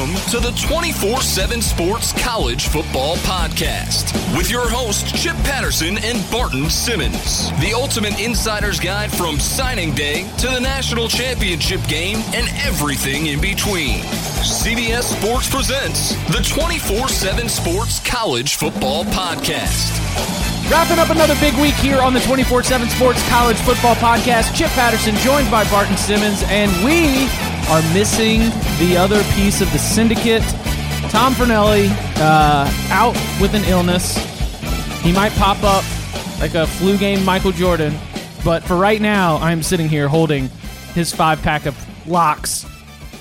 Welcome to the 24 7 Sports College Football Podcast with your hosts, Chip Patterson and Barton Simmons. The ultimate insider's guide from signing day to the national championship game and everything in between. CBS Sports presents the 24 7 Sports College Football Podcast. Wrapping up another big week here on the 24 7 Sports College Football Podcast. Chip Patterson joined by Barton Simmons, and we are missing the other piece of the syndicate. Tom Fornelli uh, out with an illness. He might pop up like a flu game Michael Jordan, but for right now, I'm sitting here holding his five pack of locks.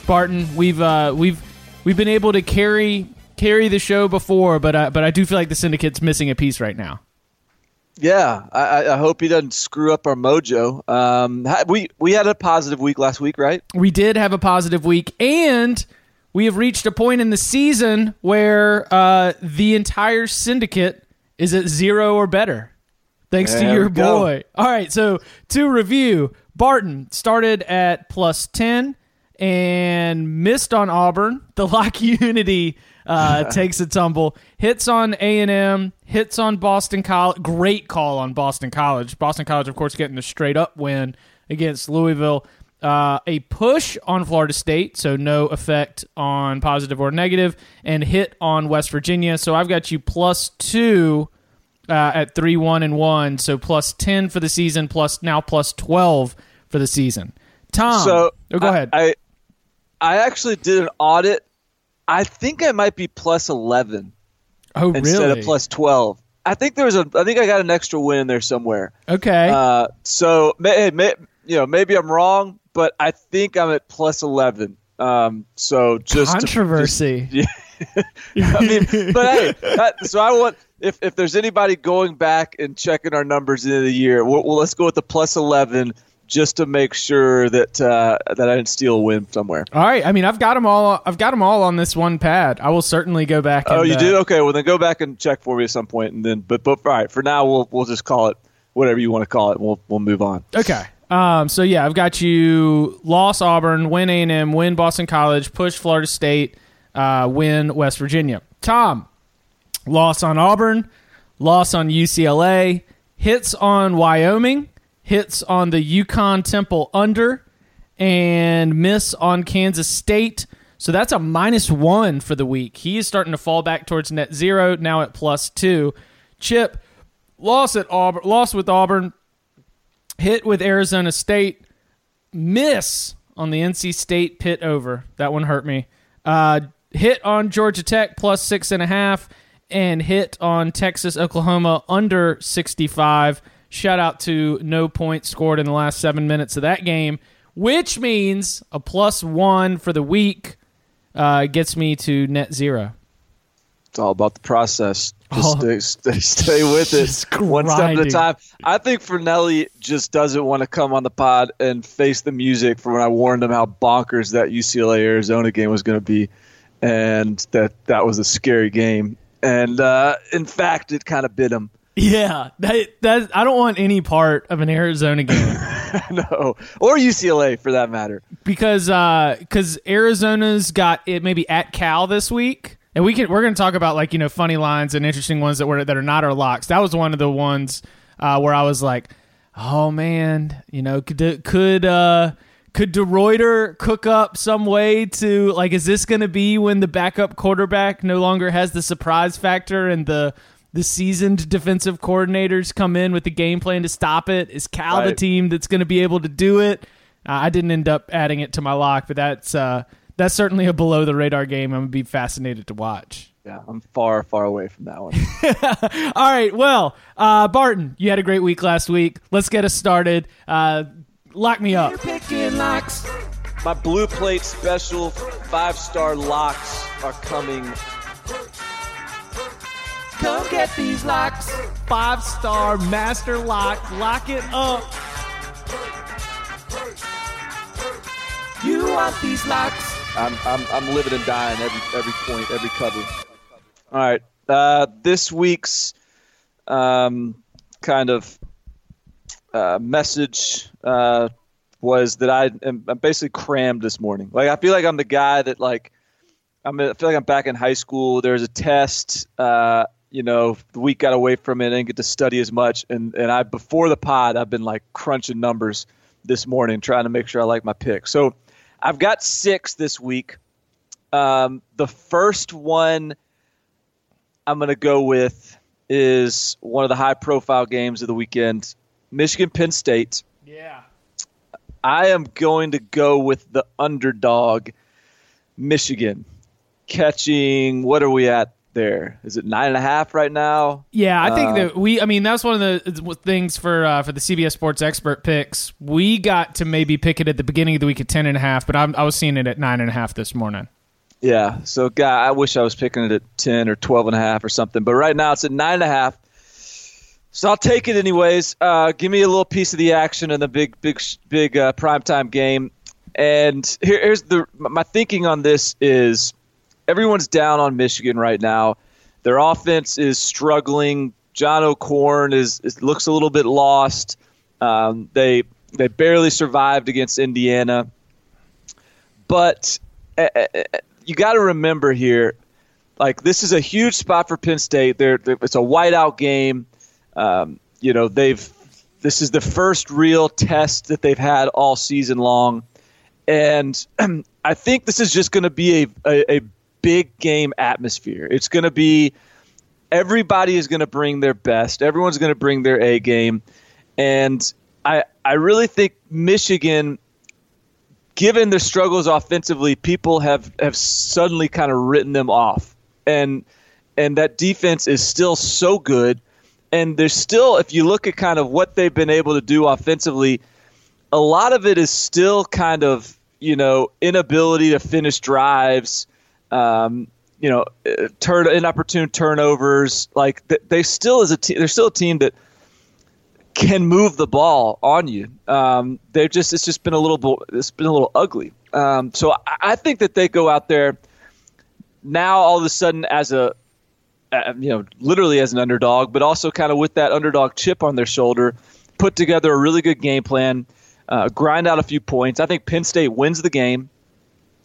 Barton, we've uh, we've we've been able to carry carry the show before, but uh, but I do feel like the syndicate's missing a piece right now. Yeah, I, I hope he doesn't screw up our mojo. Um, we we had a positive week last week, right? We did have a positive week, and we have reached a point in the season where uh, the entire syndicate is at zero or better, thanks There to your go. boy. All right, so to review, Barton started at plus ten and missed on Auburn. The Lock Unity uh, takes a tumble. Hits on A and M. Hits on Boston College. Great call on Boston College. Boston College, of course, getting the straight up win against Louisville. Uh, a push on Florida State, so no effect on positive or negative, and hit on West Virginia. So I've got you plus two uh, at three one and one, so plus ten for the season, plus now plus twelve for the season. Tom, so oh, go I- ahead. I I actually did an audit. I think I might be plus eleven oh, instead really? of plus twelve. I think there was a. I think I got an extra win in there somewhere. okay. Uh, so may, may, you know maybe I'm wrong, but I think I'm at plus eleven. Um, so just to- Controversy. I mean, but hey, that, so I want if if there's anybody going back and checking our numbers in the year, well, well, let's go with the plus eleven just to make sure that uh, that I didn't steal a win somewhere. all right. I mean, I've got them all. I've got them all on this one pad. I will certainly go back. And, Oh, and, you uh, did? Okay, well then go back and check for me at some point, and then but but all right, for now we'll we'll just call it whatever you want to call it. We'll we'll move on. Okay. Um, so yeah, I've got you loss Auburn, win A and M, win Boston College, push Florida State, uh, win West Virginia. Tom, loss on Auburn, loss on UCLA, hits on Wyoming, hits on the UConn Temple under, and miss on Kansas State. So that's a minus one for the week. He is starting to fall back towards net zero, now at plus two. Chip, loss at Auburn, loss with Auburn, hit with Arizona State, miss on the NC State pit over. That one hurt me. Uh, hit on Georgia Tech plus six and a half, and hit on Texas Oklahoma under 65. Shout out to no points scored in the last seven minutes of that game, which means a plus one for the week uh, gets me to net zero. It's all about the process. Just Oh. stay, stay, stay with it, one step at a time. I think Fornelli just doesn't want to come on the pod and face the music for when I warned him how bonkers that UCLA Arizona game was going to be, and that that was a scary game. And uh, in fact, it kind of bit him. Yeah, that, that I don't want any part of an Arizona game. no, or UCLA for that matter. because because Arizona's got it maybe at Cal this week, and we can we're going to talk about like you know funny lines and interesting ones that were that are not our locks. That was one of the ones uh, where I was like, oh man, you know could could uh, could DeReuter cook up some way to like is this going to be when the backup quarterback no longer has the surprise factor and the the seasoned defensive coordinators come in with the game plan to stop it? Is Cal the team that's going to be able to do it? Uh, I didn't end up adding it to my lock, but that's uh, that's certainly a below the radar game. I'm gonna be fascinated to watch. Yeah, I'm far, far away from that one. All right, well, uh, Barton, you had a great week last week. Let's get us started. Uh, lock me up. Picking locks. My blue plate special five star locks are coming. Come get these locks. Five star master lock. Lock it up. You want these locks? I'm, I'm, I'm living and dying every every point, every cover. All right, uh, this week's um, kind of uh, message uh, was that I am I'm basically crammed this morning. Like I feel like I'm the guy that like I'm, I feel like I'm back in high school. There's a test. Uh, you know, the week got away from it. I didn't get to study as much. And, and I, before the pod, I've been like crunching numbers this morning, trying to make sure I like my pick. So I've got six this week. Um, the first one I'm going to go with is one of the high profile games of the weekend Michigan Penn State. Yeah. I am going to go with the underdog, Michigan, catching. What are we at there? Is it nine and a half right now? Yeah, I think Uh, that we. I mean, that's one of the things for uh, for the CBS Sports expert picks. We got to maybe pick it at the beginning of the week at ten and a half, but I'm, I was seeing it at nine and a half this morning. Yeah. So, guy, I wish I was picking it at 10 or 12 and a half or something. But right now it's at nine and a half. So I'll take it anyways. Uh, give me a little piece of the action in the big, big, big uh, primetime game. And here, here's the my thinking on this is everyone's down on Michigan right now. Their offense is struggling. John O'Korn is, is looks a little bit lost. Um, they they barely survived against Indiana, but uh, you got to remember here, like this is a huge spot for Penn State. They're, it's a whiteout game. Um, you know they've this is the first real test that they've had all season long, and I think this is just going to be a, a, a big game atmosphere. It's going to be everybody is going to bring their best. Everyone's going to bring their A game, and I I really think Michigan given their struggles offensively, people have, have suddenly kind of written them off. And and that defense is still so good. And there's still, if you look at kind of what they've been able to do offensively, a lot of it is still kind of, you know, inability to finish drives, um, you know, turn inopportune turnovers. Like they still is a team. They're still a team that can move the ball on you. Um, they've just it's just been a little it's been a little ugly. Um, so I, I, think that they go out there now all of a sudden as a you know literally as an underdog, but also kind of with that underdog chip on their shoulder, put together a really good game plan, uh, grind out a few points. I think Penn State wins the game,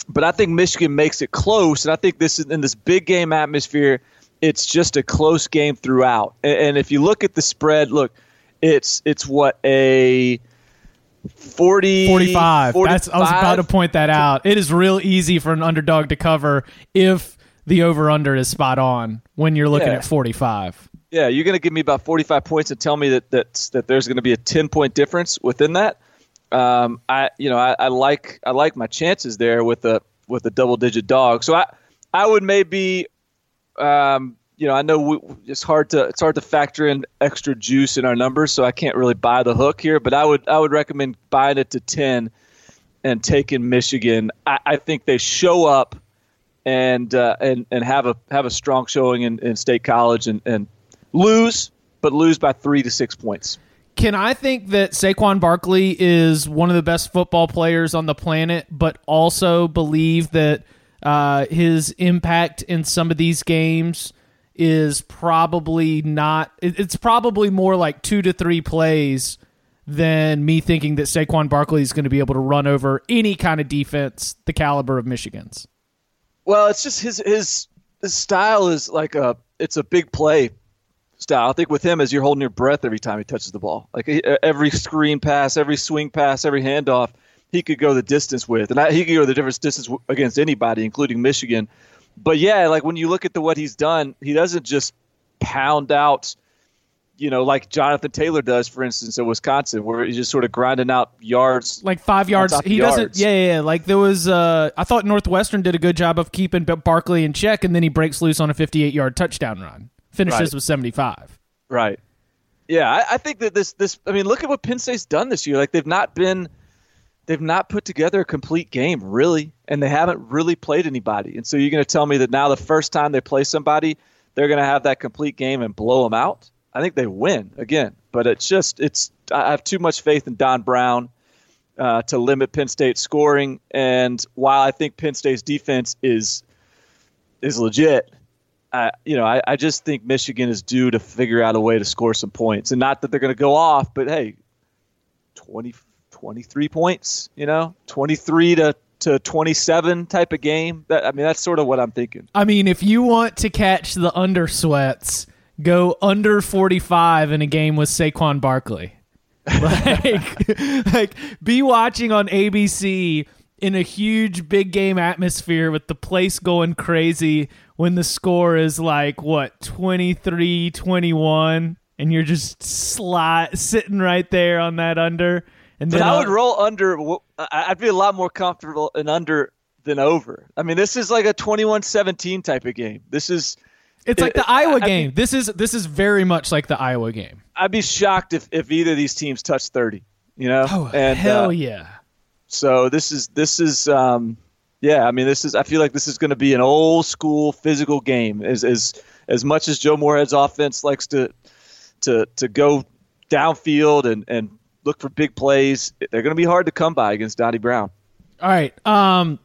but I think Michigan makes it close, and I think this is in this big game atmosphere. It's just a close game throughout, and, and if you look at the spread, look it's it's what a 40 45. 45. That's I was about to point that out. It is real easy for an underdog to cover if the over under is spot on when you're looking Yeah. at 45. Yeah, you're going to give me about 45 points and tell me that that, that there's going to be a 10 point difference within that. Um, I you know I, I like I like my chances there with a with a double digit dog. So I I would maybe um, you know I know we, it's hard to it's hard to factor in extra juice in our numbers, so I can't really buy the hook here. But I would I would recommend buying it to 10 and taking Michigan. I, I think they show up and uh, and and have a have a strong showing in, in state college and, and lose, but lose by three to six points. Can I think that Saquon Barkley is one of the best football players on the planet, but also believe that uh, his impact in some of these games is probably not? It's probably more like two to three plays than me thinking that Saquon Barkley is going to be able to run over any kind of defense the caliber of Michigan's. Well, it's just his his his style is like a it's a big play style. I think with him, as you're holding your breath every time he touches the ball, like every screen pass, every swing pass, every handoff, he could go the distance with, and I, he could go the difference distance against anybody, including Michigan. But yeah, like when you look at the what he's done, he doesn't just pound out, you know, like Jonathan Taylor does, for instance, at Wisconsin, where he's just sort of grinding out yards. like five yards. He doesn't. Yeah, yeah, yeah. Like there was. Uh, I thought Northwestern did a good job of keeping Barkley in check, and then he breaks loose on a 58-yard touchdown run. Finishes Right. with 75. Right. Yeah, I, I think that this this I mean, look at what Penn State's done this year. Like they've not been they've not put together a complete game, really, and they haven't really played anybody. And so you're going to tell me that now the first time they play somebody, they're going to have that complete game and blow them out? I think they win again, but it's just it's I have too much faith in Don Brown uh, to limit Penn State's scoring. And while I think Penn State's defense is is legit, I, you know, I, I just think Michigan is due to figure out a way to score some points. And not that they're going to go off, but hey, 20, 23 points, you know, 23 to to 27 type of game. That I mean, that's sort of what I'm thinking. I mean, if you want to catch the under sweats, go under 45 in a game with Saquon Barkley. like, like be watching on ABC in a huge big game atmosphere with the place going crazy when the score is like what 23-21 and you're just slot sitting right there on that under and But I would roll under. I- I'd be a lot more comfortable in under than over. I mean, this is like a 21-17 type of game. This is. it's like the I- Iowa I game. this is this is very much like the Iowa game. I'd be shocked if, if either of these teams touch 30. You know. Oh and, hell uh, yeah. So this is this is um, yeah. I mean, this is. I feel like this is going to be an old school physical game. As as as much as Joe Moorhead's offense likes to to to go downfield and and look for big plays, they're going to be hard to come by against Donnie Brown. All right. Um,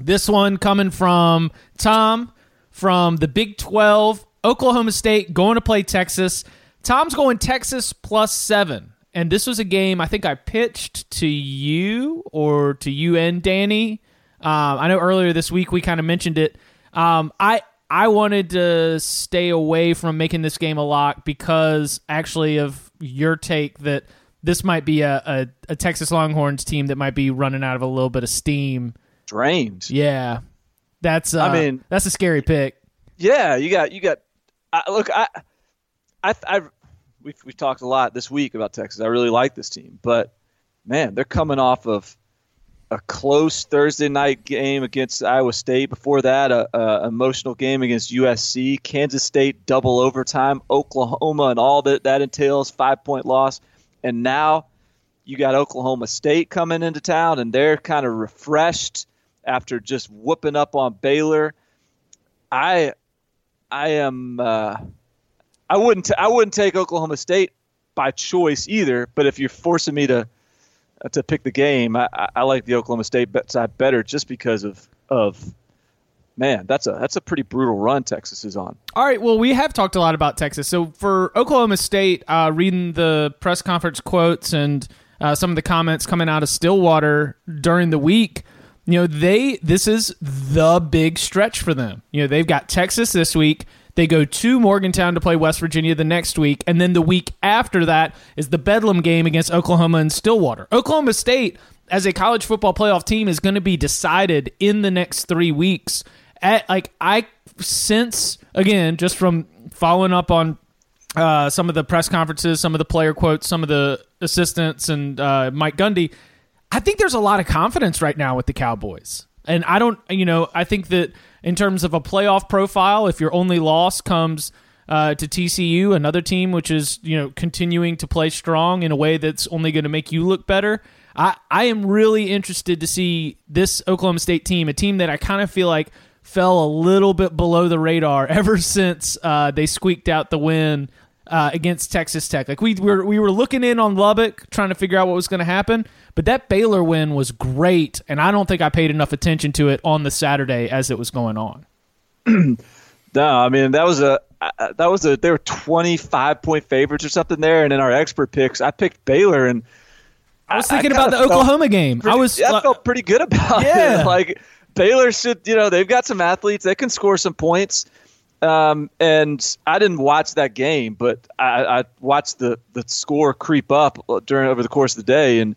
this one coming from Tom from the Big 12, Oklahoma State going to play Texas. Tom's going Texas plus seven. And this was a game I think I pitched to you or to you and Danny. Um, I know earlier this week we kind of mentioned it. Um, I I wanted to stay away from making this game a lock because actually of your take that this might be a, a, a Texas Longhorns team that might be running out of a little bit of steam. Drained. Yeah, that's uh, I mean- that's a scary pick. Yeah, you got you got. I, look, I, I, I, we've we've talked a lot this week about Texas. I really like this team, but man, they're coming off of a close Thursday night game against Iowa State. Before that, a, a emotional game against USC, Kansas State double overtime, Oklahoma, and all that that entails five point loss, and now you got Oklahoma State coming into town, and they're kind of refreshed after just whooping up on Baylor. I I am. Uh, I wouldn't. T- I wouldn't take Oklahoma State by choice either. But if you're forcing me to to pick the game, I, I, I like the Oklahoma State side better just because of of man. That's a that's a pretty brutal run Texas is on. All right. Well, we have talked a lot about Texas. So for Oklahoma State, uh, reading the press conference quotes and uh, some of the comments coming out of Stillwater during the week, you know, they this is the big stretch for them. You know, they've got Texas this week. They go to Morgantown to play West Virginia the next week, and then the week after that is the Bedlam game against Oklahoma and Stillwater. Oklahoma State, as a college football playoff team, is going to be decided in the next three weeks. At like I sense again, just from following up on uh, some of the press conferences, some of the player quotes, some of the assistants, and uh, Mike Gundy. I think there's a lot of confidence right now with the Cowboys. And I don't, you know, I think that in terms of a playoff profile, if your only loss comes uh, to TCU, another team which is, you know, continuing to play strong in a way that's only going to make you look better, I, I am really interested to see this Oklahoma State team, a team that I kind of feel like fell a little bit below the radar ever since uh, they squeaked out the win uh, against Texas Tech. Like we were we were looking in on Lubbock trying to figure out what was going to happen, but that Baylor win was great, and I don't think I paid enough attention to it on the Saturday as it was going on. No, I mean that was a uh, that was a they were 25 point favorites or something there, and in our expert picks, I picked Baylor and. I was thinking kinda about the Oklahoma game. pretty- I was I uh, felt pretty good about Yeah. it. Like Baylor should, you know, they've got some athletes. They can score some points. Um, and I didn't watch that game, but I, I watched the, the score creep up during over the course of the day, and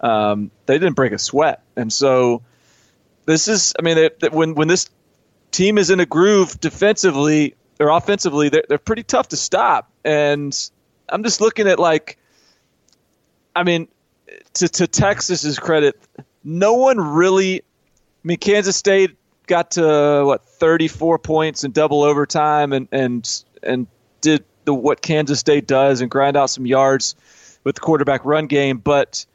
um, they didn't break a sweat. And so this is, I mean, they, they, when when this team is in a groove defensively or offensively, they're, they're pretty tough to stop. And I'm just looking at like, I mean, to, to Texas's credit, no one really. I mean, Kansas State got to what 34 points in double overtime, and and and did the what Kansas State does and grind out some yards with the quarterback run game. But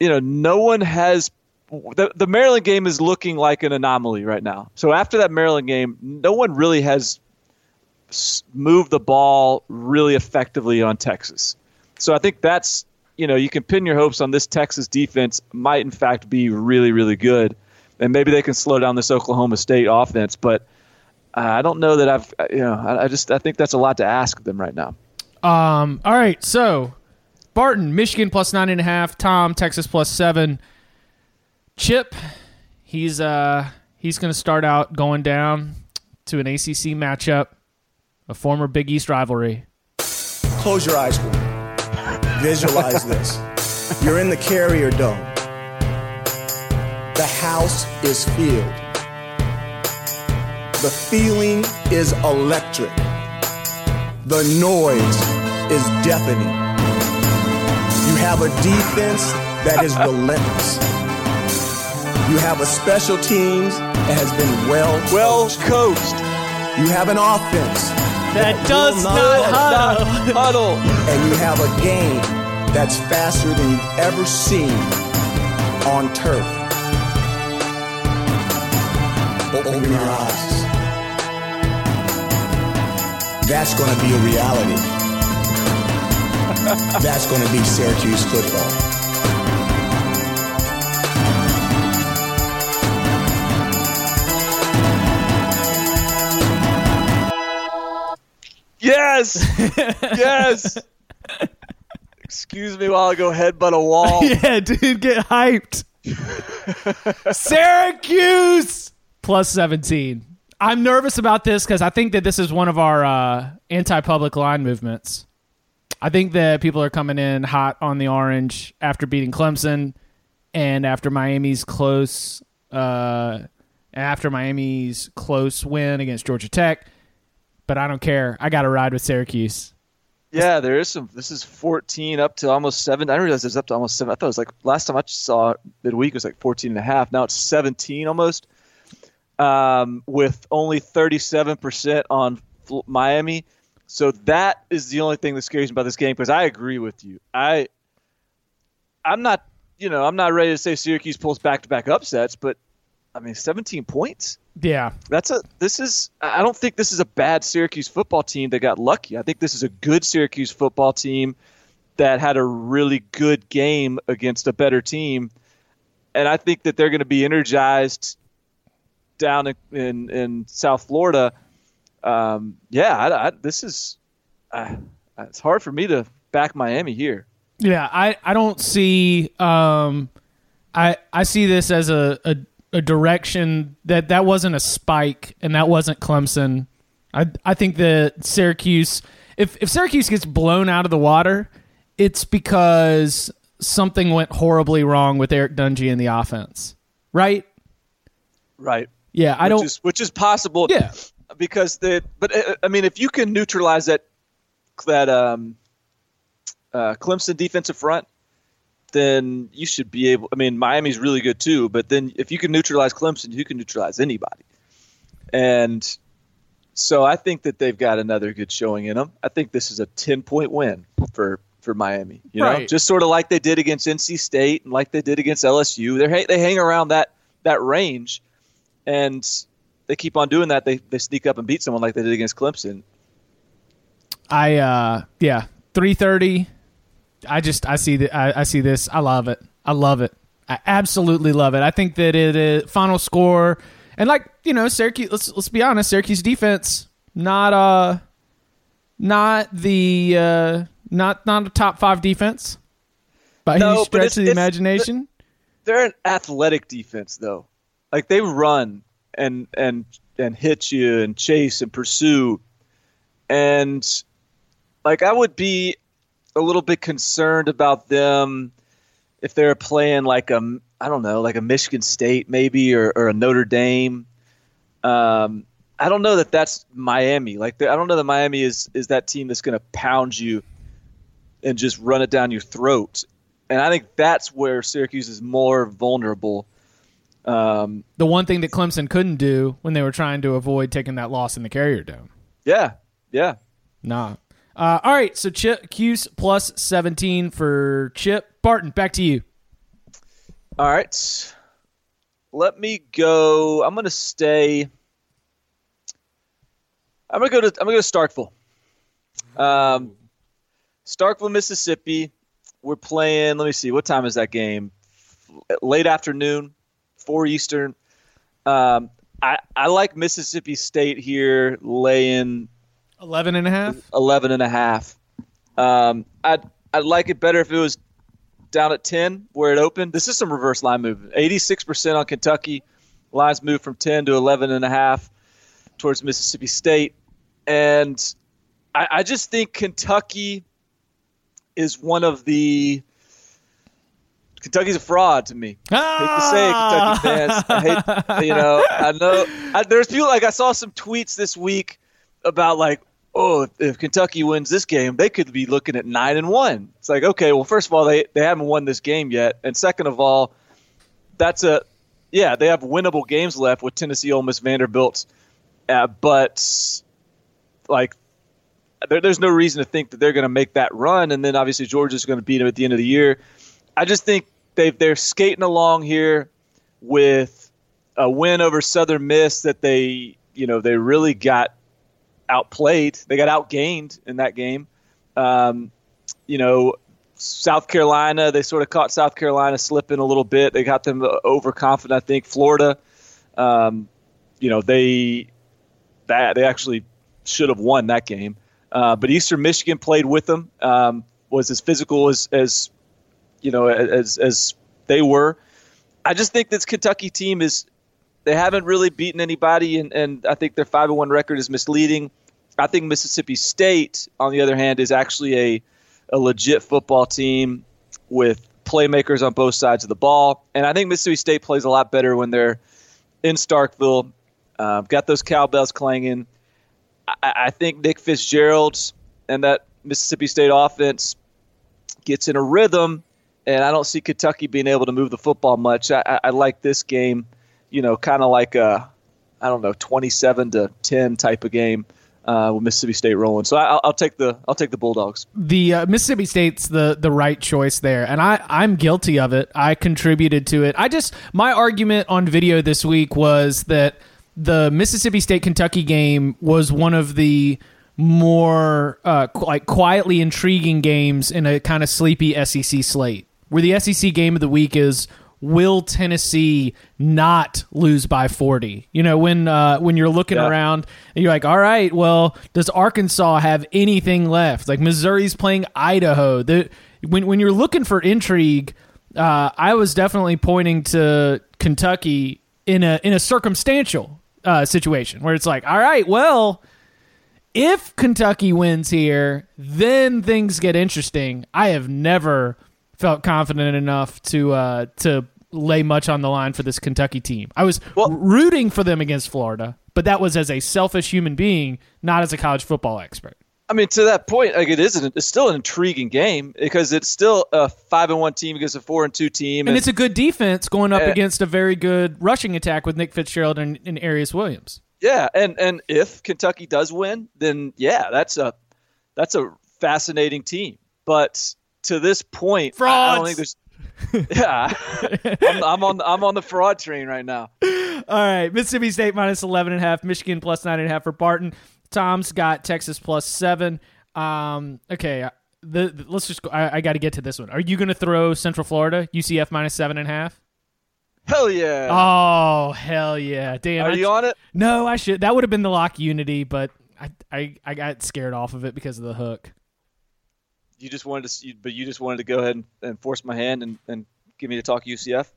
you know, no one has. The, the Maryland game is looking like an anomaly right now. So after that Maryland game, no one really has moved the ball really effectively on Texas. So I think that's you know you can pin your hopes on this Texas defense might in fact be really really good, and maybe they can slow down this Oklahoma State offense. But uh, I don't know that I've you know I, I just I think that's a lot to ask of them right now. Um, all right, so Barton, Michigan plus nine and a half. Tom, Texas plus seven. Chip, he's uh he's going to start out going down to an ACC matchup, a former Big East rivalry. Close your eyes. Visualize this. You're in the carrier dome. The house is filled. The feeling is electric. The noise is deafening. You have a defense that is relentless. You have a special teams that has been well Well coached. You have an offense That does not not huddle. Huddle. and you have a game that's faster than you've ever seen on turf. Open your eyes. That's going to be a reality. That's going to be Syracuse football. Yes. yes. Excuse me while I go headbutt a wall. yeah, dude, get hyped. Syracuse plus 17. I'm nervous about this because I think that this is one of our uh, anti-public line movements. I think that people are coming in hot on the orange after beating Clemson and after Miami's close uh, after Miami's close win against Georgia Tech. But I don't care. I got to ride with Syracuse. Yeah, there is some. This is 14 up to almost seven. I didn't realize it was up to almost seven. I thought it was like last time I saw midweek it was like 14 and a half. Now it's 17 almost. Um, with only 37% on Miami. So that is the only thing that scares me about this game because I agree with you. I I'm not, you know, I'm not ready to say Syracuse pulls back-to-back upsets, but I mean, 17 points. Yeah. That's a this is I don't think this is a bad Syracuse football team that got lucky. I think this is a good Syracuse football team that had a really good game against a better team. And I think that they're going to be energized down in in, in South Florida. Um, yeah, I, I, this is uh, it's hard for me to back Miami here. Yeah, I, I don't see um I I see this as a, a a direction that that wasn't a spike and that wasn't Clemson. I I think that Syracuse if if Syracuse gets blown out of the water, it's because something went horribly wrong with Eric Dungey in the offense. Right? Right. Yeah, I which don't is, which is possible. Yeah. because the but uh, I mean if you can neutralize that that um, uh, Clemson defensive front, then you should be able. I mean Miami's really good too, but then if you can neutralize Clemson, you can neutralize anybody. And so I think that they've got another good showing in them. I think this is a ten point win for for Miami. You know, Right. just sort of like they did against NC State and like they did against LSU. They they hang around that that range, and they keep on doing that. They they sneak up and beat someone like they did against Clemson. I uh yeah, 330 I just I see that I, I see this. I love it. I love it. I absolutely love it. I think that it is final score and like, you know, Syracuse let's let's be honest, Syracuse defense not uh not the uh not not a top 5 defense by No, any stretch it's- of the imagination. They're an athletic defense though. Like they run and and and hit you and chase and pursue. And like I would be a little bit concerned about them if they're playing like a I don't know, like a Michigan State maybe or, or a Notre Dame. Um, I don't know that that's Miami. Like I don't know that Miami is is that team that's going to pound you and just run it down your throat. And I think that's where Syracuse is more vulnerable. Um, the one thing that Clemson couldn't do when they were trying to avoid taking that loss in the Carrier Dome. yeah, yeah. Nah. Uh, all right, so Chip Cuse plus 17 for Chip. Barton, back to you. All right. Let me go. I'm going to stay. I'm going to go to I'm going to go to Starkville. Um, Starkville, Mississippi. We're playing. Let me see. What time is that game? Late afternoon, four Eastern. Um, I I like Mississippi State here, laying 11 and a half? 11 and a half. Um, I'd, I'd like it better if it was down at 10 where it opened. This is some reverse line movement. 86% on Kentucky. Lines moved from 10 to 11 and a half towards Mississippi State. And I, I just think Kentucky is one of the Kentucky's a fraud to me. Ah! I hate to say it, Kentucky fans. I hate, you know, I know I, there's people like I saw some tweets this week about like, oh, if, if Kentucky wins this game, they could be looking at nine and one. It's like, okay, well, first of all, they they haven't won this game yet, and second of all, that's a yeah, they have winnable games left with Tennessee, Ole Miss, Vanderbilt, uh, but like there, there's no reason to think that they're going to make that run. And then obviously Georgia's going to beat them at the end of the year. I just think they they're skating along here with a win over Southern Miss that they you know they really got outplayed. They got outgained in that game. Um, you know, South Carolina, they sort of caught South Carolina slipping a little bit. They got them overconfident. I think Florida, um, you know, they that they actually should have won that game. Uh, but Eastern Michigan played with them, um, was as physical as, as you know as as they were. I just think this Kentucky team is they haven't really beaten anybody, and, and I think their five and one record is misleading. I think Mississippi State, on the other hand, is actually a a legit football team with playmakers on both sides of the ball, and I think Mississippi State plays a lot better when they're in Starkville. Uh, got those cowbells clanging. I, I think Nick Fitzgerald and that Mississippi State offense gets in a rhythm, and I don't see Kentucky being able to move the football much. I, I, like this game, you know, kind of like a, I don't know, twenty-seven to ten type of game uh, with Mississippi State rolling. So I, will take the I'll take the Bulldogs. The uh, Mississippi State's the the right choice there, and I I'm guilty of it. I contributed to it. I just my argument on video this week was that the Mississippi State Kentucky game was one of the more uh, qu- like quietly intriguing games in a kind of sleepy SEC slate, where the SEC game of the week is will Tennessee not lose by 40? You know, when uh, when you're looking Yeah. around and you're like, all right, well, does Arkansas have anything left? Like Missouri's playing Idaho. The, when when you're looking for intrigue, uh, I was definitely pointing to Kentucky in a in a circumstantial uh, situation where it's like, all right, well, if Kentucky wins here, then things get interesting. I have never felt confident enough to uh, to lay much on the line for this Kentucky team. I was Well- rooting for them against Florida, but that was as a selfish human being, not as a college football expert. I mean, to that point, like it is, an, it's still an intriguing game because it's still a five and one team against a four and two team, And it's a good defense going up against a very good rushing attack with Nick Fitzgerald and, and Aeris Williams. Yeah, and and if Kentucky does win, then yeah, that's a that's a fascinating team. But to this point, I- I don't think there's. yeah, I'm, I'm on I'm on the fraud train right now. All right, Mississippi State minus 11 and a half, Michigan plus nine and a half for Barton. Tom's got Texas plus seven. Um, okay, the, the- let's just go. I, I got to get to this one. Are you going to throw Central Florida UCF minus seven and a half? Hell yeah! Oh hell yeah! Damn, Are I- you on it? No, I should. That would have been the lock unity, but I, I I got scared off of it because of the hook. You just wanted to, see, but you just wanted to go ahead and, and force my hand and, and give me to talk UCF.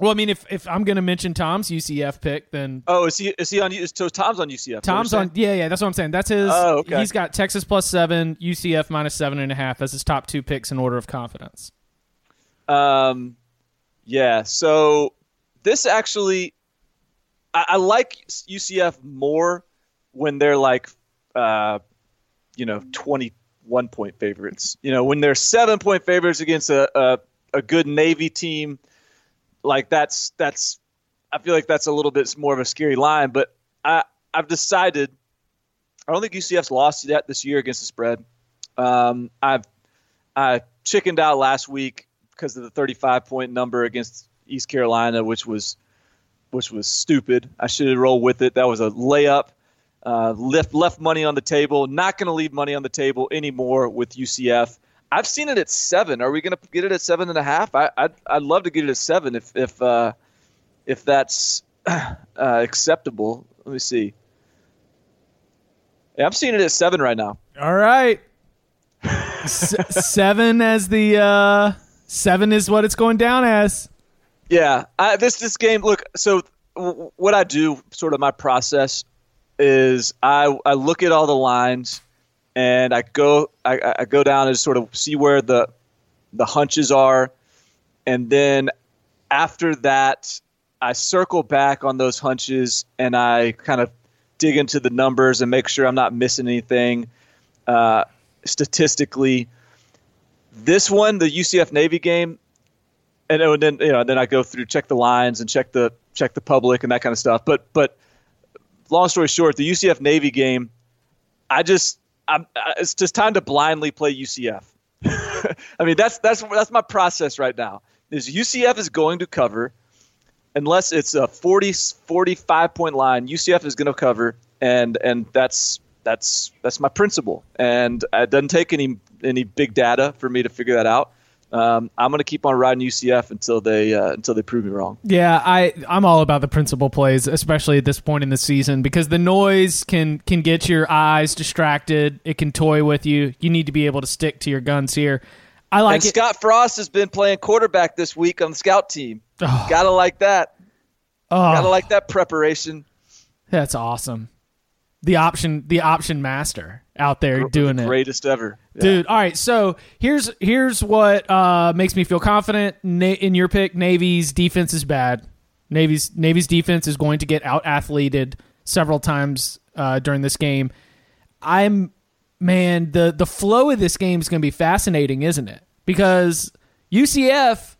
Well, I mean, if if I'm going to mention Tom's UCF pick, then Oh, is he is he on? So Tom's on UCF. Tom's on. Yeah, yeah, that's what I'm saying. That's his. Oh, okay. He's got Texas plus seven, UCF minus seven and a half as his top two picks in order of confidence. Um, yeah. So this actually, I, I like UCF more when they're like, uh, you know, twenty-one point favorites. You know, when they're seven point favorites against a a, a good Navy team, like that's that's. I feel like that's a little bit more of a scary line, but I I've decided. I don't think UCF's lost yet this year against the spread. Um, I've I chickened out last week because of the 35 point number against East Carolina, which was which was stupid. I should have rolled with it. That was a layup. Uh, left left money on the table. Not going to leave money on the table anymore with UCF. I've seen it at seven. Are we going to get it at seven and a half? I, I'd I'd love to get it at seven if if uh, if that's uh, acceptable. Let me see. Yeah, I'm seeing it at seven right now. All right, S- seven as the uh, Seven is what it's going down as. Yeah, I, this this game. Look, so w- what I do, sort of my process, is I I look at all the lines, and I go I, I go down and sort of see where the the hunches are, and then after that, I circle back on those hunches and I kind of dig into the numbers and make sure I'm not missing anything uh, statistically. This one, the UCF Navy game, and, and then you know then I go through check the lines and check the check the public and that kind of stuff. But but long story short, the UCF Navy game, I just I'm, it's just time to blindly play UCF. I mean that's that's that's my process right now. Is UCF is going to cover unless it's a 40 45 point line, UCF is going to cover and and that's that's that's my principle. And it doesn't take any any big data for me to figure that out. Um, I'm going to keep on riding UCF until they uh, until they prove me wrong. Yeah, I I'm all about the principal plays, especially at this point in the season, because the noise can can get your eyes distracted. It can toy with you. You need to be able to stick to your guns here. I like and it. Scott Frost has been playing quarterback this week on the scout team. Oh. Gotta like that. Oh, Gotta like that preparation. that's awesome. The option, the option master out there doing the it. greatest ever, Yeah. Dude, all right. So here's here's what uh, makes me feel confident Na- in your pick. Navy's defense is bad. Navy's Navy's defense is going to get out athleted several times uh, during this game. I'm man the the flow of this game is going to be fascinating, isn't it? Because UCF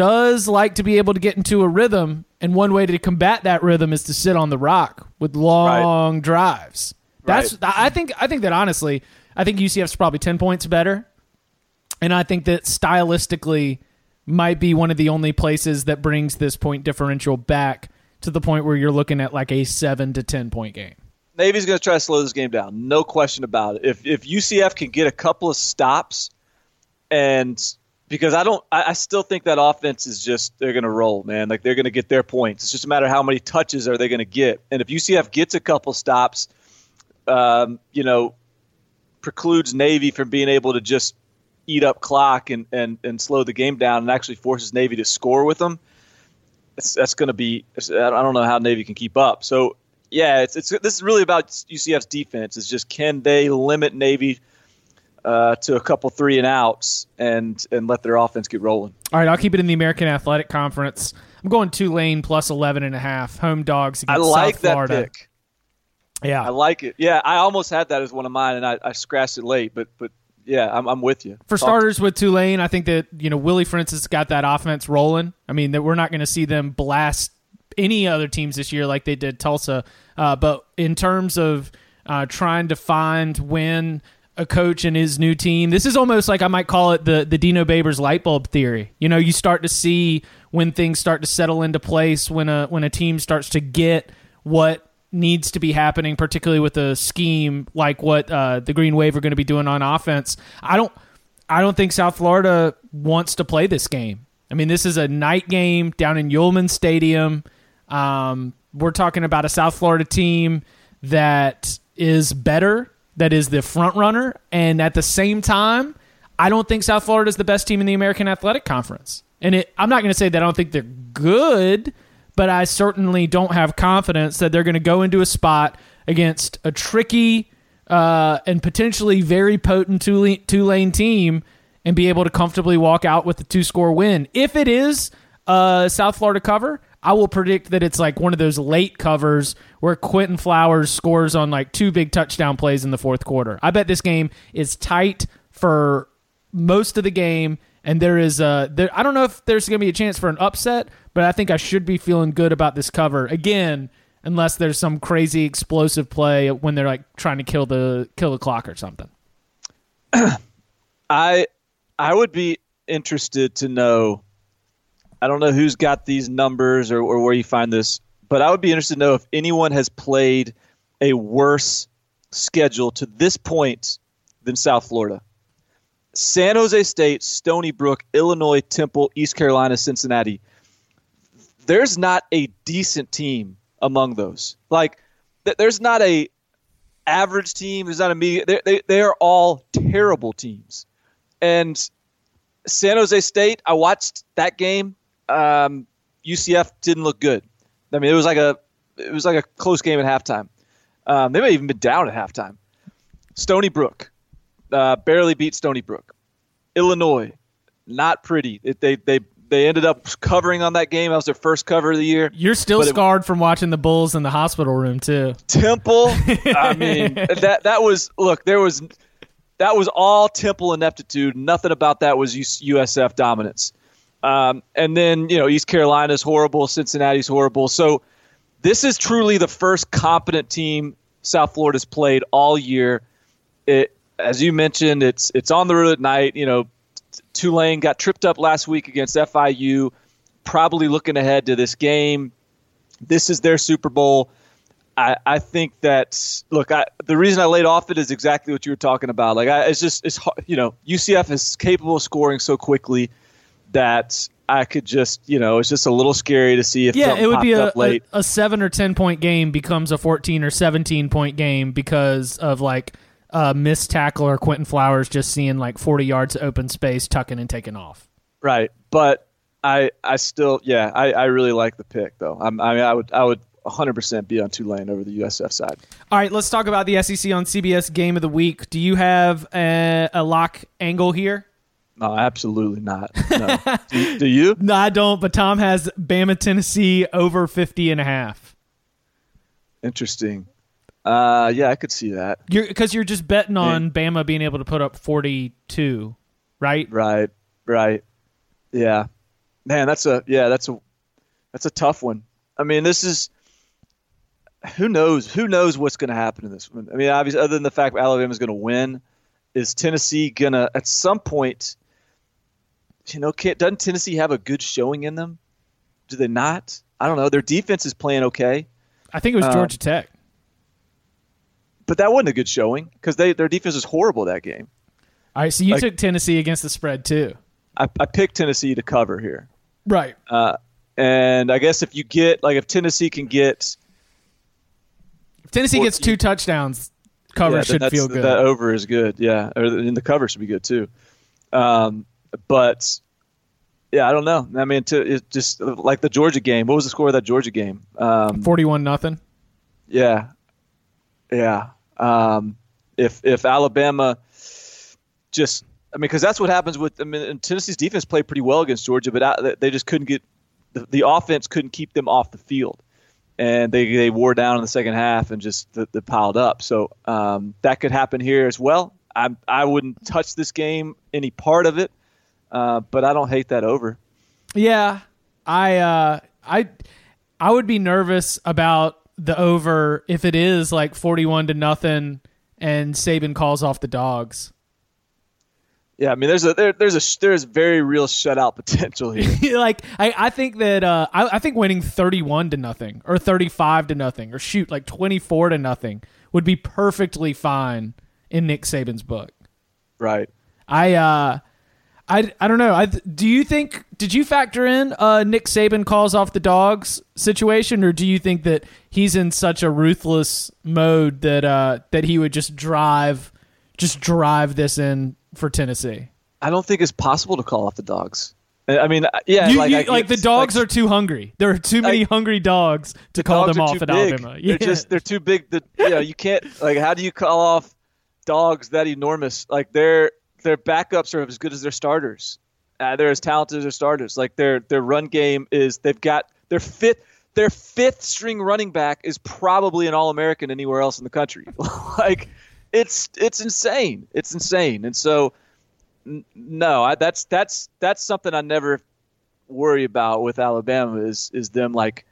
does like to be able to get into a rhythm, and one way to combat that rhythm is to sit on the rock with long drives. That's I think I think that honestly, I think UCF's probably ten points better, and I think that stylistically might be one of the only places that brings this point differential back to the point where you're looking at like a seven to ten point game. Navy's going to try to slow this game down, no question about it. If if UCF can get a couple of stops, and because I don't, I, I still think that offense is just they're going to roll, man. Like they're going to get their points. It's just a matter how many touches are they going to get. And if UCF gets a couple stops, um, you know, precludes Navy from being able to just eat up clock and, and, and slow the game down and actually forces Navy to score with them. That's, that's going to be. I don't know how Navy can keep up. So yeah, it's, it's this is really about UCF's defense. It's just can they limit Navy uh, to a couple three and outs and and let their offense get rolling. All right, I'll keep it in the American Athletic Conference. I'm going Tulane plus 11 and a half home dogs I against like South that Florida. pick. Yeah, I like it. Yeah, I almost had that as one of mine, and I, I scratched it late. But but yeah, I'm, I'm with you. For Talk- starters, with Tulane, I think that you know Willie Fritz got that offense rolling. I mean, that we're not going to see them blast any other teams this year like they did Tulsa. Uh, but in terms of uh, trying to find when a coach and his new team, this is almost like I might call it the the Dino Babers light bulb theory. You know, you start to see when things start to settle into place when a when a team starts to get what needs to be happening, particularly with a scheme like what uh, the Green Wave are going to be doing on offense. I don't, I don't think South Florida wants to play this game. I mean, this is a night game down in Yulman Stadium. Um, we're talking about a South Florida team that is better, that is the front runner, and at the same time, I don't think South Florida is the best team in the American Athletic Conference. And it, I'm not going to say that I don't think they're good, but I certainly don't have confidence that they're going to go into a spot against a tricky uh, and potentially very potent Tulane, Tulane team and be able to comfortably walk out with a two score win. If it is a South Florida cover, I will predict that it's like one of those late covers where Quinton Flowers scores on like two big touchdown plays in the fourth quarter. I bet this game is tight for most of the game and there is a there I don't know if there's going to be a chance for an upset, but I think I should be feeling good about this cover. Again, unless there's some crazy explosive play when they're like trying to kill the kill the clock or something. I I would be interested to know. I don't know who's got these numbers or, or where you find this, but I would be interested to know if anyone has played a worse schedule to this point than South Florida. San Jose State, Stony Brook, Illinois, Temple, East Carolina, Cincinnati. There's not a decent team among those. Like, th- there's not a average team. There's not a me. They, they, they are all terrible teams. And San Jose State. I watched that game. Um, UCF didn't look good. I mean, it was like a it was like a close game at halftime. Um, they may have even been down at halftime. Stony Brook uh, barely beat Stony Brook. Illinois, not pretty. It, they they they ended up covering on that game. That was their first cover of the year. You're still scarred it, from watching the Bulls in the hospital room too. Temple. I mean, that that was look. There was that was all Temple ineptitude. Nothing about that was USF dominance. Um, and then you know East Carolina's horrible, Cincinnati's horrible. So this is truly the first competent team South Florida's played all year. It, as you mentioned, it's it's on the road at night. You know, Tulane got tripped up last week against FIU. Probably looking ahead to this game. This is their Super Bowl. I, I think that look, I, the reason I laid off it is exactly what you were talking about. Like, I, it's just it's you know UCF is capable of scoring so quickly that I could just you know it's just a little scary to see if yeah it would be a, a, a seven or ten point game becomes a fourteen or seventeen point game because of like a missed tackle or Quinton Flowers just seeing like forty yards of open space tucking and taking off. Right, but I I still yeah I, I really like the pick though. I'm, I mean I would I would 100% be on Tulane over the USF side. All right, let's talk about the SEC on CBS Game of the Week. Do you have a, a lock angle here? No, absolutely not. No. do, do, you? No, I don't, but Tom has Bama, Tennessee over 50 and a half. Interesting. Uh, yeah, I could see that. Because you're, you're, just betting on yeah. Bama being able to put up 42, right? Right, right. Yeah. Man, that's a yeah, that's a that's a tough one. I mean, this is who knows who knows what's going to happen in this one. I mean, obviously, other than the fact Alabama's going to win, is Tennessee going to at some point? You know, can't, doesn't Tennessee have a good showing in them? Do they not? I don't know. Their defense is playing okay. I think it was uh, Georgia Tech, but that wasn't a good showing because they their defense was horrible that game. All right, so you like, took Tennessee against the spread too. I, I picked Tennessee to cover here, right? Uh, and I guess if you get like if Tennessee can get Tennessee 14, gets two touchdowns, cover yeah, should feel good. That over is good, yeah. Or in the cover should be good too. Um, but yeah, I don't know. I mean, to it just like the Georgia game. What was the score of that Georgia game? Um, Forty-one nothing. Yeah, yeah. Um, if if Alabama just, I mean, because that's what happens with. I mean, Tennessee's defense played pretty well against Georgia, but they just couldn't get the, the offense couldn't keep them off the field and they, they wore down in the second half and just the, the piled up. So um, that could happen here as well. I I wouldn't touch this game any part of it, uh, but I don't hate that over. Yeah, I uh, I I would be nervous about the over if it is like forty one to nothing and Saban calls off the dogs. Yeah, I mean, there's a there, there's a there's very real shutout potential here. like, I, I think that uh, I, I think winning thirty one to nothing or thirty five to nothing or shoot like twenty four to nothing would be perfectly fine in Nick Saban's book. Right. I uh, I I don't know. I do you think did you factor in uh Nick Saban calls off the dogs situation, or do you think that he's in such a ruthless mode that uh that he would just drive just drive this in for Tennessee. I don't think it's possible to call off the dogs. I mean, yeah, you, like, you, I, like the dogs like, are too hungry. There are too many like, hungry dogs to the call dogs them off at big. Alabama. Yeah. They're just they're too big. That you know you can't like how do you call off dogs that enormous? Like their their backups are as good as their starters. Uh, they're as talented as their starters. Like their their run game is they've got their fifth their fifth string running back is probably an All American anywhere else in the country. like it's it's insane. It's insane. And so n- no, I, that's that's that's something I never worry about with Alabama is is them like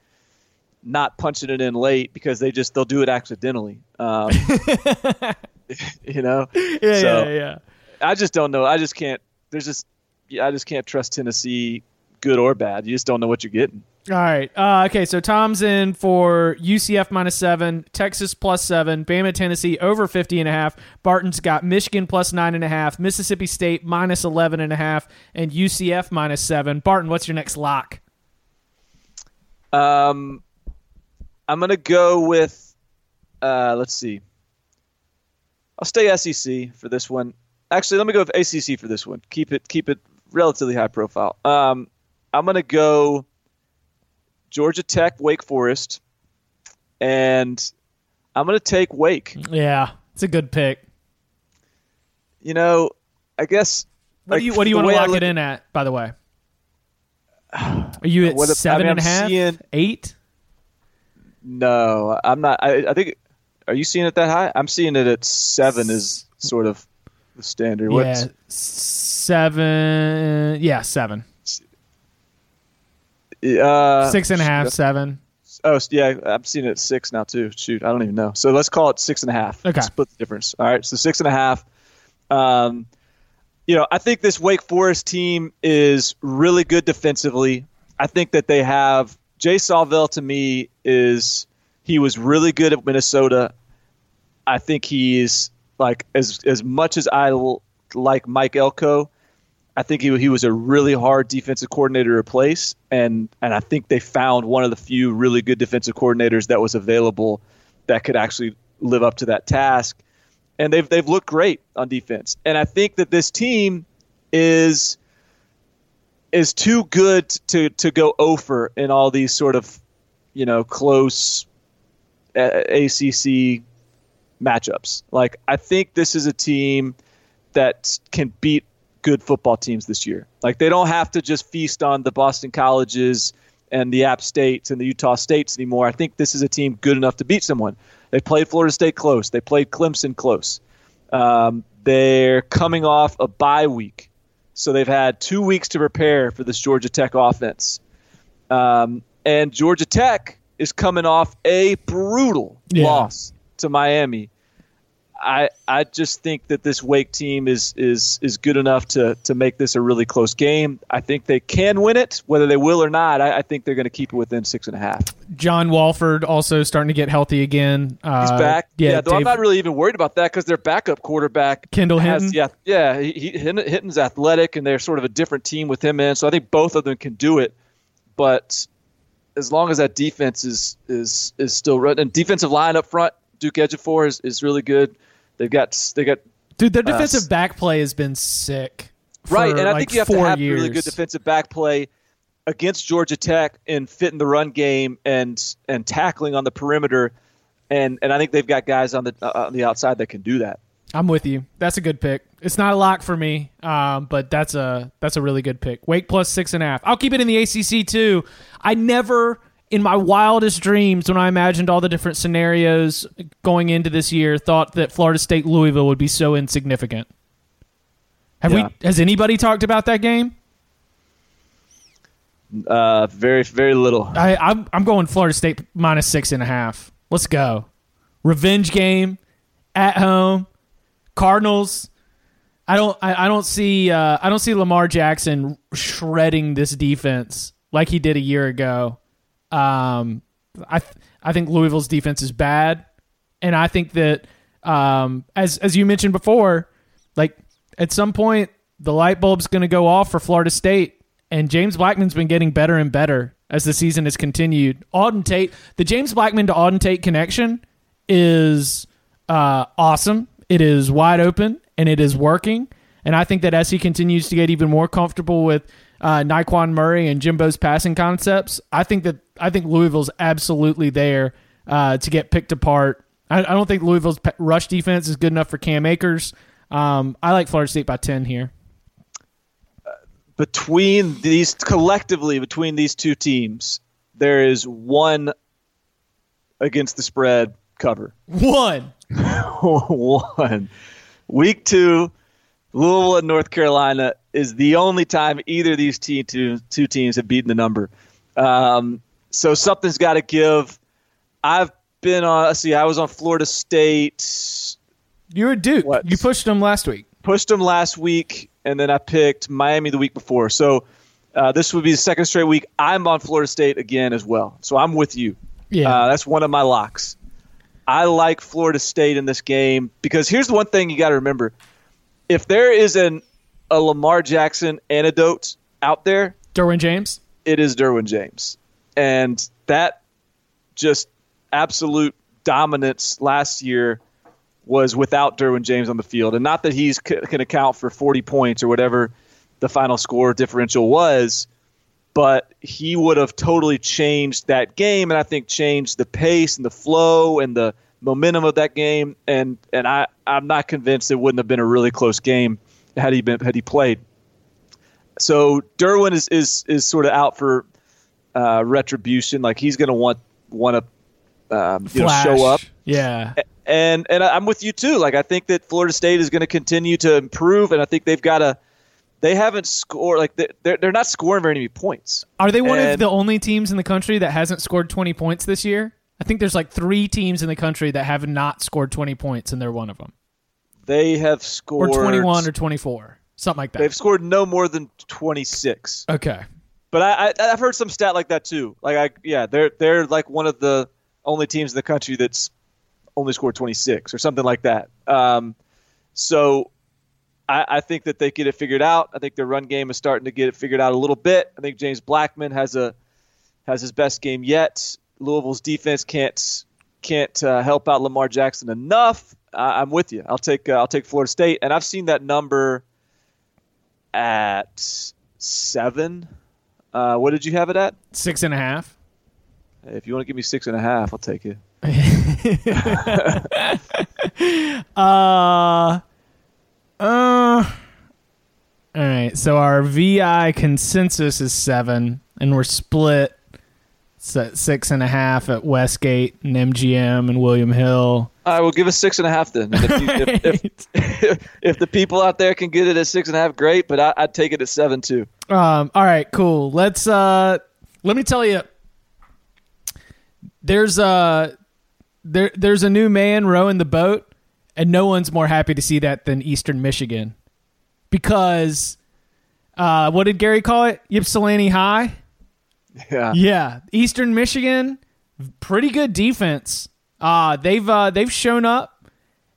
not punching it in late because they just they'll do it accidentally. Um, you know. Yeah, so, yeah, yeah. I just don't know. I just can't. There's just I just can't trust Tennessee, good or bad. You just don't know what you're getting. All right. Uh, okay. So Tom's in for UCF minus seven, Texas plus seven, Bama, Tennessee over 50 and a half. Barton's got Michigan plus nine and a half, Mississippi State minus 11 and a half, and UCF minus seven. Barton, what's your next lock? Um, I'm going to go with, uh, let's see. I'll stay SEC for this one. Actually, let me go with ACC for this one. Keep it, keep it relatively high profile. Um, I'm going to go Georgia Tech, Wake Forest, and I'm going to take Wake. Yeah, it's a good pick. You know, I guess. What like, do you What do you want to lock look- it in at? By the way, are you at What if- I mean, and a half? seeing- Eight? No, I'm not. I, I think. Are you seeing it that high? I'm seeing it at seven. Is sort of the standard. What's, Yeah, seven. Yeah, seven. uh, Six and a half, seven. Oh yeah, I'm seeing it at six now too. Shoot, I don't even know. So let's call it six and a half. Okay. split the difference. All right, so six and a half. Um, you know, I think this Wake Forest team is really good defensively. I think that they have Jay Sawvel. To me, is he was really good at Minnesota. I think he's like as as much as I l- like Mike Elko. I think he, he was a really hard defensive coordinator to replace, and and I think they found one of the few really good defensive coordinators that was available that could actually live up to that task. And they've they've looked great on defense, and I think that this team is is too good to to go over in all these sort of you know close ACC matchups. Like I think this is a team that can beat good football teams this year. Like they don't have to just feast on the Boston Colleges and the App States and the Utah States anymore. I think this is a team good enough to beat someone. They played Florida State close. They played Clemson close. Um, they're coming off a bye week, so they've had two weeks to prepare for this Georgia Tech offense. Um, and Georgia Tech is coming off a brutal Yeah. loss to Miami. I I just think that this Wake team is is is good enough to to make this a really close game. I think they can win it, whether they will or not. I, I think they're going to keep it within six and a half. John Wolford also starting to get healthy again. Uh, He's back. Yeah, though I'm not really even worried about that because their backup quarterback Kendall has, Hinton? Yeah, yeah, he, he, Hinton's athletic, and they're sort of a different team with him in. So I think both of them can do it. But as long as that defense is is is still running, and defensive line up front, Duke Ejiofor is, is really good. They've got they got Dude, their Uh, defensive s- back play has been sick. for, right, and I like, think you have to have years. really good defensive back play against Georgia Tech and fit in the run game and and tackling on the perimeter, and and I think they've got guys on the uh, on the outside that can do that. I'm with you. That's a good pick. It's not a lock for me, um, but that's a that's a really good pick. Wake plus six and a half. I'll keep it in the ACC too. I never, in my wildest dreams, when I imagined all the different scenarios going into this year, thought that Florida State Louisville would be so insignificant. Have Yeah. we? Has anybody talked about that game? Uh, very very little. I, I'm I'm going Florida State minus six and a half. Let's go. Revenge game at home. Cardinals. I don't I, I don't see uh, I don't see Lamar Jackson shredding this defense like he did a year ago. Um, I th- I think Louisville's defense is bad, and I think that um, as as you mentioned before, like at some point the light bulb's going to go off for Florida State, and James Blackman's been getting better and better as the season has continued. Auden Tate, the James Blackman to Auden Tate connection is uh, awesome. It is wide open and it is working. And I think that as he continues to get even more comfortable with uh, Nyqwan Murray and Jimbo's passing concepts, I think that I think Louisville's absolutely there uh, to get picked apart. I, I don't think Louisville's rush defense is good enough for Cam Akers. Um, I like Florida State by ten here. between these collectively between these two teams, there is one against the spread cover. One. one. Week two, Louisville and North Carolina is the only time either of these te- two, two teams have beaten the number. Um, so something's got to give. I've been on. Let's see. I was on Florida State. You're a Duke. What? You pushed them last week. Pushed them last week, and then I picked Miami the week before. So uh, this would be the second straight week. I'm on Florida State again as well. So I'm with you. Yeah. Uh, that's one of my locks. I like Florida State in this game because here's the one thing you got to remember: if there is an a Lamar Jackson antidote out there, Derwin James. it is Derwin James, and that just absolute dominance last year was without Derwin James on the field, and not that he's c- can account for 40 points or whatever the final score differential was, but he would have totally changed that game, and I think changed the pace and the flow and the momentum of that game. And and I I'm not convinced it wouldn't have been a really close game had he been had he played. So Derwin is is is sort of out for uh, retribution. Like he's going to want want to um, you know show up. Yeah. And and I'm with you too. Like I think that Florida State is going to continue to improve, and I think they've got to. They haven't scored like they're they're not scoring very many points. Are they one And- of the only teams in the country that hasn't scored 20 points this year? I think there's like three teams in the country that have not scored 20 points, and they're one of them. They have scored Or 21 or 24. Something like that. They've scored no more than 26. okay. But I, I I've heard some stat like that too. Like I yeah, they're they're like one of the only teams in the country that's only scored 26 or something like that. Um, so I, I think that they get it figured out. I think their run game is starting to get it figured out a little bit. I think James Blackman has a has his best game yet. Louisville's defense can't can't uh, help out Lamar Jackson enough. I, I'm with you. I'll take uh, I'll take Florida State, and I've seen that number at seven. Uh, what did you have it at? Six and a half. If you want to give me six and a half, I'll take it. Uh, uh. All right. So our VI consensus is seven, and we're split. It's at six and a half at Westgate and MGM and William Hill. All right, will give us six and a half then. If, you, if, if, if the people out there can get it at six and a half, great. But I, I'd take it at seven too. Um, all right, cool. Let's uh let me tell you there's a there there's a new man rowing the boat and no one's more happy to see that than Eastern Michigan. Because uh what did Gary call it? Ypsilanti High? Yeah. Yeah, Eastern Michigan, pretty good defense. Uh they've uh they've shown up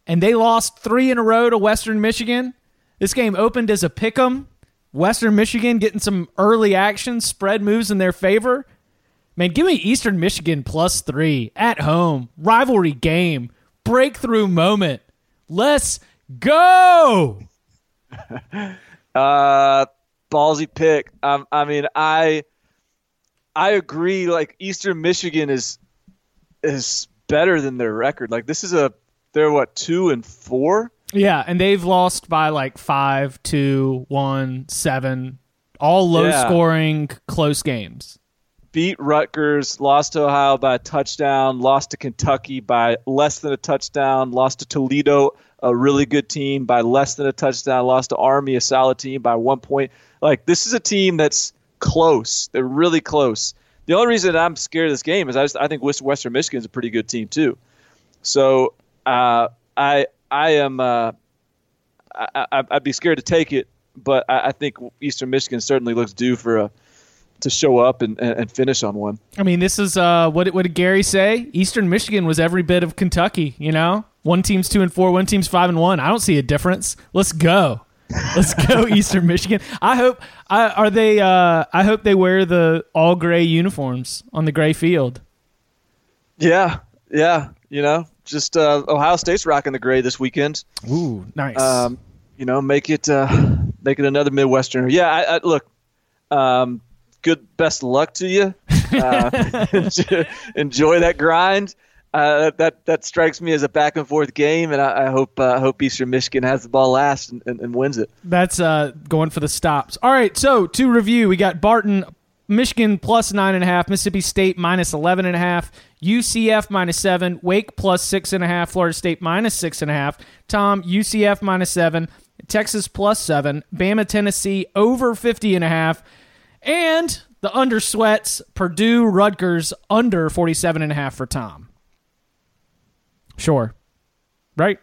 and they lost 3 in a row to Western Michigan. This game opened as a pick 'em. Western Michigan getting some early action, spread moves in their favor. Man, give me Eastern Michigan plus 3 at home. Rivalry game, breakthrough moment. Let's go. Uh, ballsy pick. Um, I mean, I I agree. Like Eastern Michigan is is better than their record. Like this is a they're what two and four. Yeah, and they've lost by like five, two, one, seven, all low Yeah. scoring, close games. beat Rutgers, lost to Ohio by a touchdown, lost to Kentucky by less than a touchdown, lost to Toledo, a really good team, by less than a touchdown, lost to Army, a solid team, by one point. Like, this is a team that's close. They're really close. The only reason I'm scared of this game is I, just, I think Western Michigan is a pretty good team, too. So uh, I I am uh, I, I'd be scared to take it, but I, I think Eastern Michigan certainly looks due for a to show up and, and, and finish on one. I mean, this is uh, what what did Gary say? Eastern Michigan was every bit of Kentucky. You know, one team's two and four, one team's five and one. I don't see a difference. Let's go. Let's go, Eastern Michigan. I hope. I, are they? Uh, I hope they wear the all gray uniforms on the gray field. Yeah, yeah. You know, just uh, Ohio State's rocking the gray this weekend. Ooh, nice. Um, you know, make it uh, make it another Midwesterner. Yeah, I, I, look. Um, good, best luck to you. Uh, enjoy, enjoy that grind. Uh, that that strikes me as a back and forth game, and I, I hope uh, hope Eastern Michigan has the ball last and, and, and wins it. That's uh, going for the stops. All right, so to review, we got Barton, Michigan plus nine and a half, Mississippi State minus eleven and a half, UCF minus seven, Wake plus six and a half, Florida State minus six and a half, Tom UCF minus seven, Texas plus seven, Bama Tennessee over fifty and a half, and the under sweats Purdue Rutgers under forty seven and a half for Tom. Sure, right?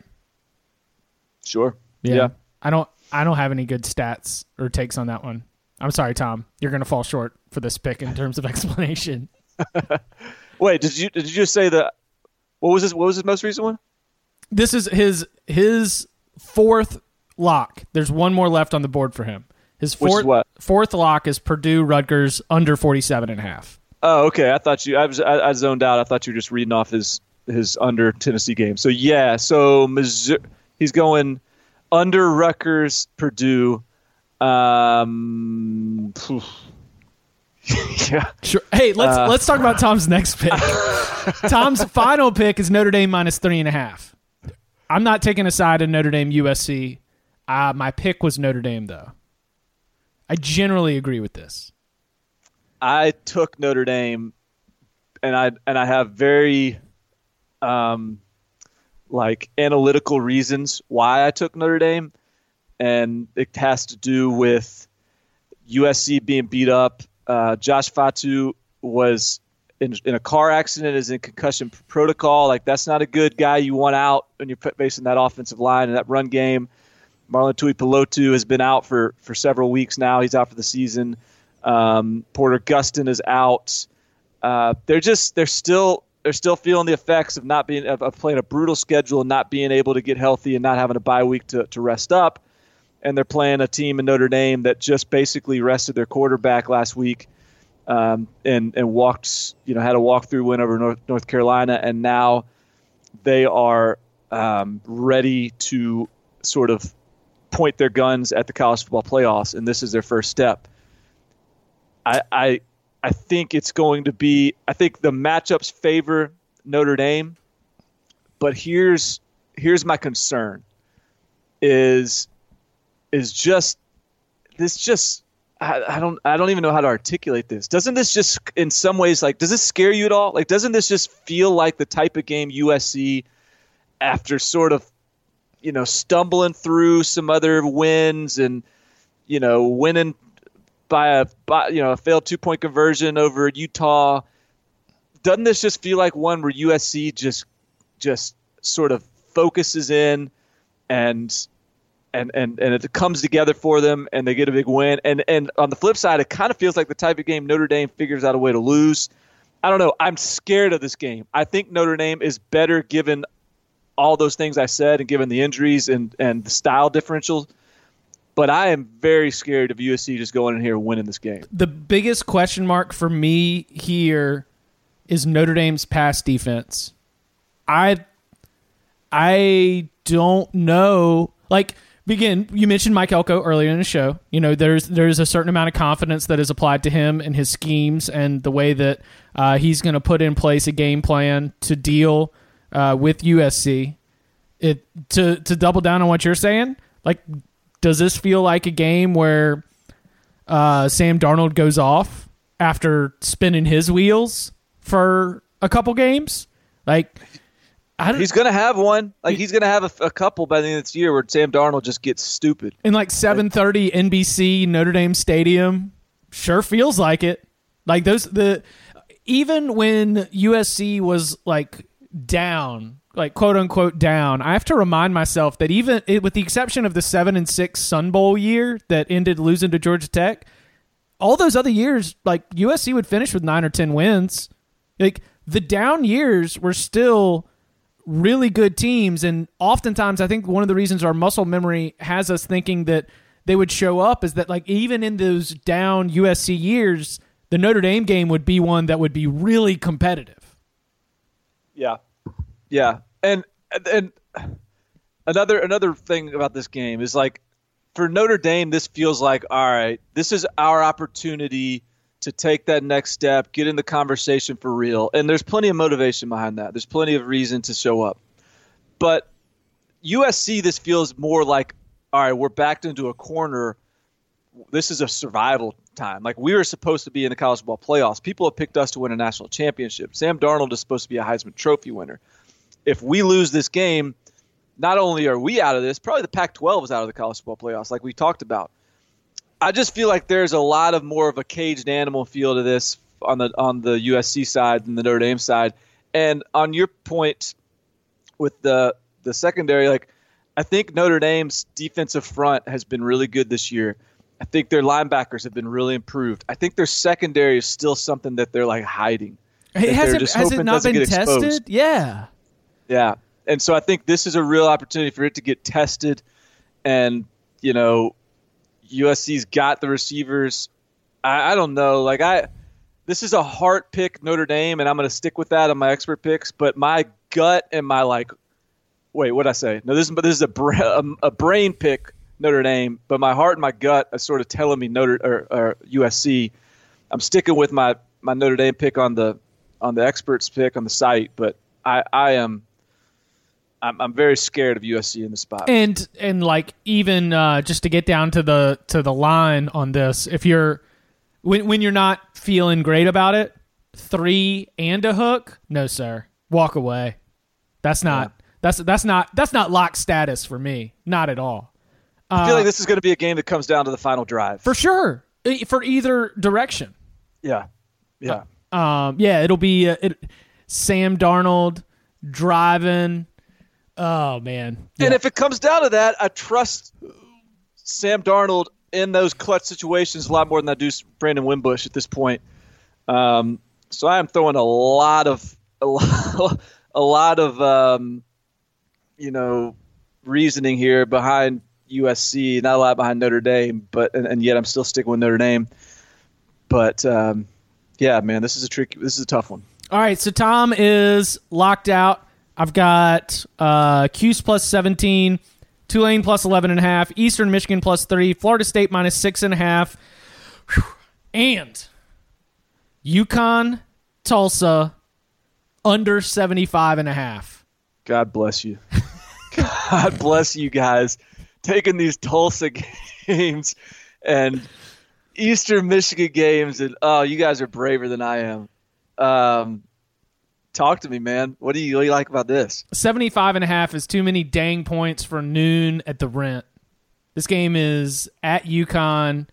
Sure. yeah. I don't I don't have any good stats or takes on that one. I'm sorry, Tom. You're going to fall short for this pick in terms of explanation. Wait, did you did you just say that? What was this? What was his most recent one? This is his his fourth lock. There's one more left on the board for him. His fourth what? fourth lock is Purdue Rutgers under 47 and a half. Oh, okay. I thought you. I was. I, I zoned out. I thought you were just reading off his his under Tennessee game. So yeah. So Missouri, he's going under Rutgers, Purdue, Um, yeah. Sure. Hey, let's uh, let's talk about Tom's next pick. Tom's final pick is Notre Dame minus three and a half. I'm not taking a side in Notre Dame USC. Uh, my pick was Notre Dame though. I generally agree with this. I took Notre Dame, and I and I have very, um, like analytical reasons why I took Notre Dame, and it has to do with USC being beat up. Uh, Josh Fatu was in, in a car accident, is in concussion protocol. Like that's not a good guy you want out when you're facing that offensive line and that run game. Marlon Tuipulotu has been out for, for several weeks now. He's out for the season. Um, Porter Gustin is out. Uh, they're just they're still they're still feeling the effects of not being of, of, playing a brutal schedule and not being able to get healthy and not having a bye week to, to rest up. And they're playing a team in Notre Dame that just basically rested their quarterback last week um, and and walked you know had a walkthrough win over North, North Carolina and now they are um, ready to sort of point their guns at the college football playoffs, and this is their first step. I, I, I think it's going to be. I think the matchups favor Notre Dame, but here's here's my concern. Is is just this just I, I, don't I don't even know how to articulate this. Doesn't this just in some ways like does this scare you at all? Like doesn't this just feel like the type of game USC after sort of you know, stumbling through some other wins and, you know, winning by a, by, you know, a failed two point conversion over Utah. Doesn't this just feel like one where USC just, just sort of focuses in and, and, and, and it comes together for them and they get a big win. And, and on the flip side, it kind of feels like the type of game Notre Dame figures out a way to lose. I don't know. I'm scared of this game. I think Notre Dame is better given all those things I said, and given the injuries and and the style differential. But I am very scared of USC just going in here and winning this game. The biggest question mark for me here is Notre Dame's pass defense. I I don't know. Like begin you mentioned Mike Elko earlier in the show. You know, there's there's a certain amount of confidence that is applied to him and his schemes and the way that uh, he's going to put in place a game plan to deal uh, with USC. It to to double down on what you're saying. Like, does this feel like a game where uh, Sam Darnold goes off after spinning his wheels for a couple games? Like, he's gonna have one. Like he's gonna have a, a, couple by the end of this year where Sam Darnold just gets stupid. In like seven thirty NBC Notre Dame Stadium, sure feels like it. Like those the even when USC was like down, like quote unquote down, I have to remind myself that even with the exception of the seven and six Sun Bowl year that ended losing to Georgia Tech, all those other years, like USC would finish with nine or ten wins. Like the down years were still really good teams, and oftentimes I think one of the reasons our muscle memory has us thinking that they would show up is that like even in those down USC years, the Notre Dame game would be one that would be really competitive. Yeah, yeah, and and another another thing about this game is like for Notre Dame, this feels like all right. This is our opportunity to take that next step, get in the conversation for real, and there's plenty of motivation behind that. There's plenty of reason to show up, but USC, this feels more like all right. We're backed into a corner. This is a survival time. Like we were supposed to be in the college football playoffs. People have picked us to win a national championship. Sam Darnold is supposed to be a Heisman Trophy winner. If we lose this game, not only are we out of this, probably the Pac-12 is out of the college football playoffs, like we talked about. I just feel like there's a lot of more of a caged animal feel to this on the on the USC side than the Notre Dame side. And on your point with the the secondary, like I think Notre Dame's defensive front has been really good this year. I think their linebackers have been really improved. I think their secondary is still something that they're like hiding. It has, it, has it not been tested? Exposed. Yeah. Yeah. And so I think this is a real opportunity for it to get tested. And, you know, USC's got the receivers. I, I don't know. Like, I. This is a heart pick, Notre Dame, and I'm going to stick with that on my expert picks. But my gut and my like, wait, what did I say? No, this is but this is a, a, um, a brain pick Notre Dame, but my heart and my gut are sort of telling me Notre or, or USC. I'm sticking with my my Notre Dame pick on the on the experts pick on the site, but I I am I'm, I'm very scared of USC in the spot. And and like even uh, just to get down to the to the line on this, if you're when when you're not feeling great about it, three and a hook, no sir, walk away. That's not yeah. that's that's not that's not lock status for me, not at all. I feel uh, like this is going to be a game that comes down to the final drive for sure, for either direction. Yeah, yeah, uh, um, yeah. It'll be uh, it, Sam Darnold driving Oh man! Yeah. And if it comes down to that, I trust Sam Darnold in those clutch situations a lot more than I do Brandon Wimbush at this point. Um, so I am throwing a lot of a lot, a lot of um, you know reasoning here behind USC, not a lot behind Notre Dame, but and, and yet I'm still sticking with Notre Dame. But um, yeah, man, this is a tricky. This is a tough one. All right, so Tom is locked out. I've got uh, Cuse plus 17, Tulane plus 11.5, Eastern Michigan plus 3, Florida State minus 6.5, and UConn, Tulsa under 75.5. God bless you. God bless you guys taking these Tulsa games and Eastern Michigan games, and oh, you guys are braver than I am. Um, Talk to me, man. What do you, you like about this? 75 and a half is too many dang points for noon at the rent. This game is at UConn.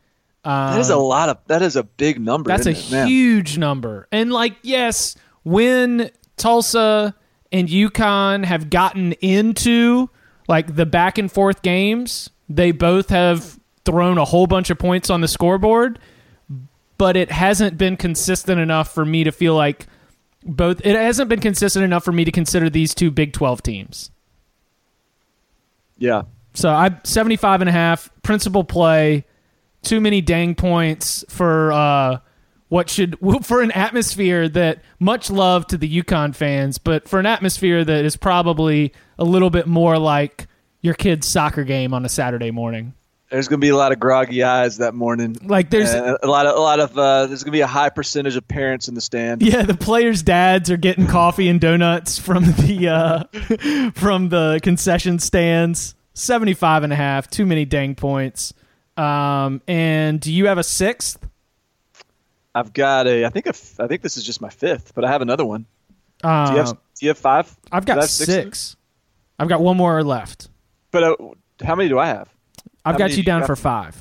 Um, that is a lot of. That is a big number. That's a it, huge number. And like, yes, when Tulsa and UConn have gotten into like the back and forth games, they both have thrown a whole bunch of points on the scoreboard, but it hasn't been consistent enough for me to feel like both it hasn't been consistent enough for me to consider these two Big 12 teams. Yeah. So I 75 and a half principle play, too many dang points for uh what should for an atmosphere that much love to the UConn fans, but for an atmosphere that is probably a little bit more like your kid's soccer game on a Saturday morning there's going to be a lot of groggy eyes that morning. Like there's a lot of a lot of uh, there's going to be a high percentage of parents in the stand. Yeah, the players' dads are getting coffee and donuts from the uh, from the concession stands. 75 and a half, too many dang points. Um, and do you have a sixth? I've got a. I think a, I think this is just my fifth, but I have another one. Uh, do, you have, do you have five? I've got have six. six I've got one more left. But uh, how many do I have? I've got you down got? for five.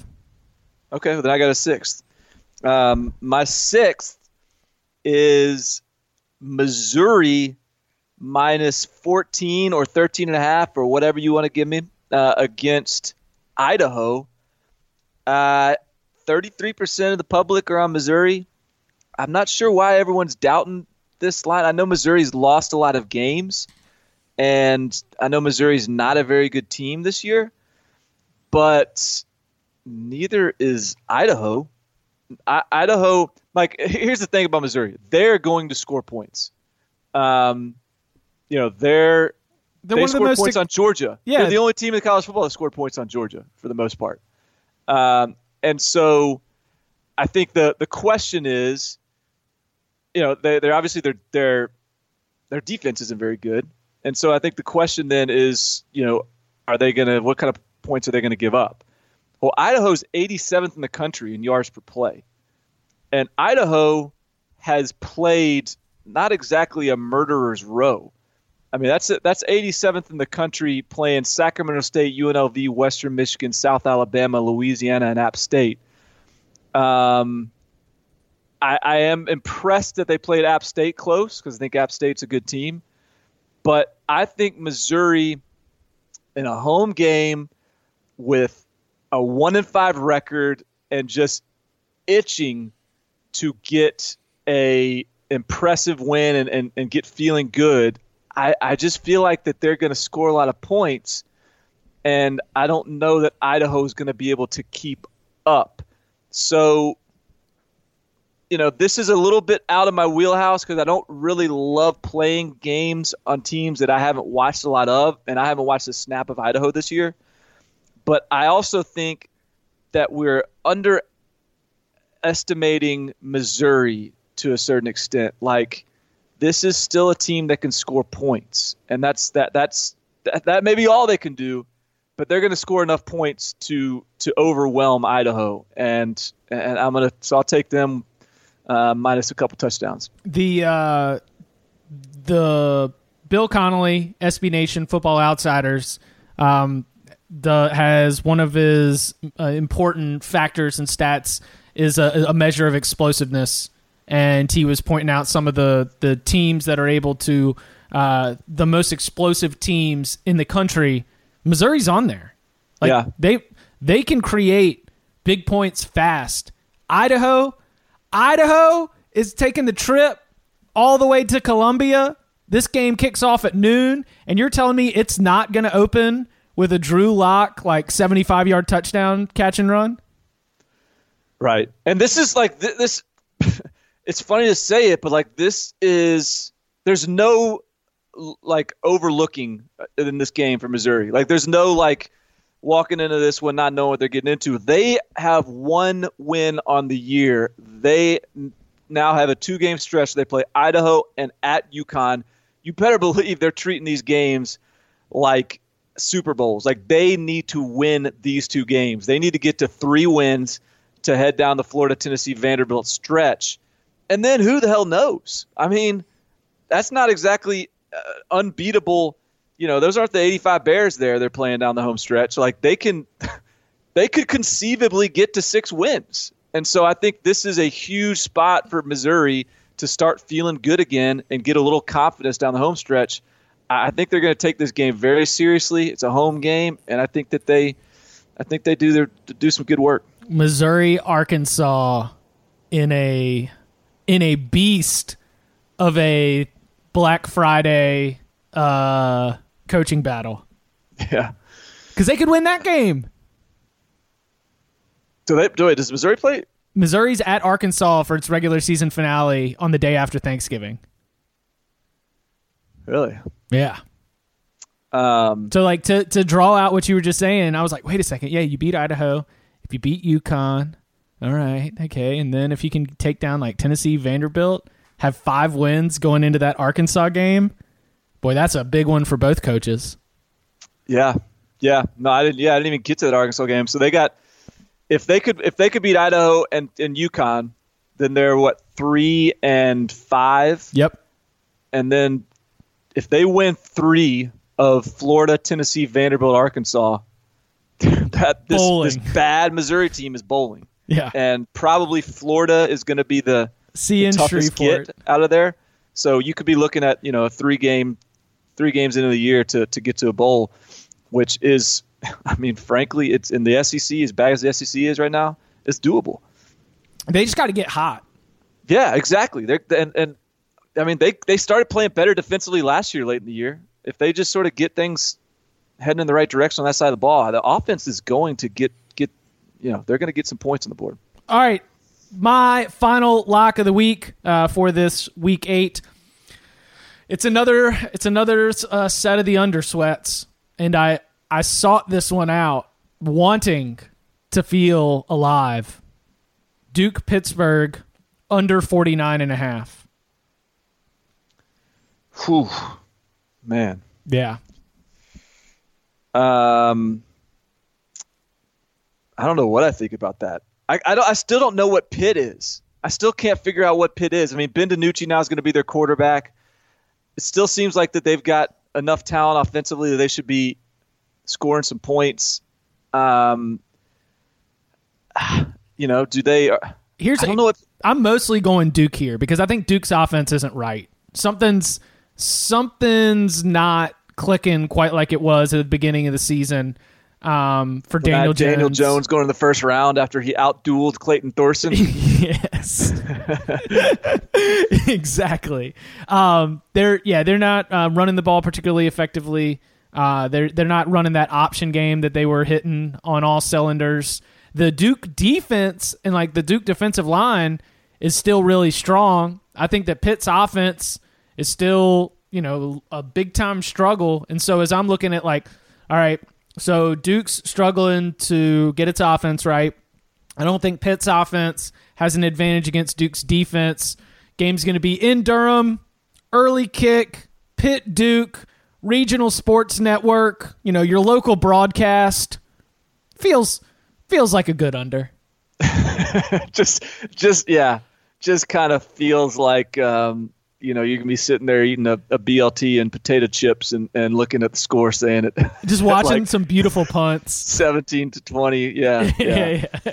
Okay, well, then I got a sixth. Um, my sixth is Missouri minus 14 or 13 and a half or whatever you want to give me uh, against Idaho. Uh, 33% of the public are on Missouri. I'm not sure why everyone's doubting this line. I know Missouri's lost a lot of games, and I know Missouri's not a very good team this year but neither is Idaho. I, Idaho, like, here's the thing about Missouri: they're going to score points. Um, you know, they're, they're they scored points on Georgia. Yeah, they're the only team in college football that scored points on Georgia for the most part. Um, and so, I think the the question is, you know, they, they're obviously their their their defense isn't very good, and so I think the question then is, you know, are they going to what kind of points are they going to give up? Well, Idaho's 87th in the country in yards per play. And Idaho has played not exactly a murderer's row. I mean, that's that's 87th in the country playing Sacramento State, UNLV, Western Michigan, South Alabama, Louisiana, and App State. Um, I, I am impressed that they played App State close because I think App State's a good team. But I think Missouri in a home game with a one in five record and just itching to get a impressive win and, and, and get feeling good, I, I just feel like that they're going to score a lot of points. And I don't know that Idaho is going to be able to keep up. So, you know, this is a little bit out of my wheelhouse because I don't really love playing games on teams that I haven't watched a lot of. And I haven't watched a snap of Idaho this year. But I also think that we're underestimating Missouri to a certain extent. Like this is still a team that can score points, and that's that that's that, that may be all they can do, but they're going to score enough points to to overwhelm Idaho, and and I'm gonna so I'll take them uh, minus a couple touchdowns. The uh, the Bill Connolly SB Nation Football Outsiders um, the has one of his uh, important factors and stats is a, a measure of explosiveness, and he was pointing out some of the the teams that are able to uh, the most explosive teams in the country. Missouri's on there. Like Yeah. they they can create big points fast. Idaho, Idaho is taking the trip all the way to Columbia. This game kicks off at noon, and you're telling me it's not going to open with a Drew Lock like 75 yard touchdown catch and run? Right. And this is like th- this. it's funny to say it, but like this is there's no like overlooking uh, in this game for Missouri. Like there's no like walking into this one not knowing what they're getting into. They have one win on the year. They now have a two game stretch. They play Idaho and at UConn. You better believe they're treating these games like Super Bowls. Like they need to win these two games. They need to get to three wins to head down the Florida, Tennessee, Vanderbilt stretch. And then who the hell knows? I mean, that's not exactly uh, unbeatable. You know, those aren't the 85 Bears there they're playing down the home stretch. Like they can they could conceivably get to 6 wins. And so I think this is a huge spot for Missouri to start feeling good again and get a little confidence down the home stretch. I think they're going to take this game very seriously. It's a home game, and I think that they, I think they do their do some good work. Missouri, Arkansas in a in a beast of a Black Friday uh, coaching battle Yeah. because they could win that game. Do they? Do it? Does Missouri play? Missouri's at Arkansas for its regular season finale on the day after Thanksgiving. Really? Yeah. Um, So like to to draw out what you were just saying, I was like, wait a second, yeah, you beat Idaho. If you beat UConn, all right, okay, and then if you can take down like Tennessee, Vanderbilt, have five wins going into that Arkansas game, boy, that's a big one for both coaches. yeah. Yeah. No, I didn't. Yeah, I didn't even get to that Arkansas game. So they got if they could if they could beat Idaho and and UConn, then they're what three and five, Yep. and then if they win three of Florida, Tennessee, Vanderbilt, Arkansas, that this, this bad Missouri team is bowling. Yeah. and probably Florida is going to be the in toughest get out of there. So you could be looking at you know a three game, three games into the year to to get to a bowl, which is, I mean, frankly, it's in the SEC as bad as the SEC is right now. It's doable. They just got to get hot. Yeah, exactly. They're, and and I mean they they started playing better defensively last year late in the year. If they just sort of get things heading in the right direction on that side of the ball, the offense is going to get get you know they're going to get some points on the board. All right, my final lock of the week uh, for this week eight. It's another. It's another uh, set of the undersweats, and I I sought this one out, wanting to feel alive. Duke Pittsburgh under 49 and a half. Whew, man. Yeah. Um, I don't know what I think about that. I, I, don't, I still don't know what Pitt is. I still can't figure out what Pitt is. I mean, Ben DiNucci now is going to be their quarterback. It still seems like that they've got enough talent offensively that they should be scoring some points. Um, you know, do they? uh, Here's I don't know what. I'm mostly going Duke here because I think Duke's offense isn't right. Something's something's not clicking quite like it was at the beginning of the season. Um, for Daniel Matt Daniel Jones. Jones going in the first round after he outdueled Clayton Thorson. yes, exactly. Um, they're yeah, they're not uh, running the ball particularly effectively. Uh, they're they're not running that option game that they were hitting on all cylinders. The Duke defense and like the Duke defensive line is still really strong. I think that Pitt's offense is still you know a big time struggle. And so as I'm looking at like, all right, So Duke's struggling to get its offense right. I don't think Pitt's offense has an advantage against Duke's defense. Game's going to be in Durham, early kick, Pitt Duke, regional sports network, you know, your local broadcast. Feels feels like a good under. just just yeah, just kind of feels like um, you know you can be sitting there eating a, a, BLT and potato chips and, and looking at the score, saying it. Just watching like some beautiful punts. Seventeen to twenty, yeah, yeah. yeah, yeah.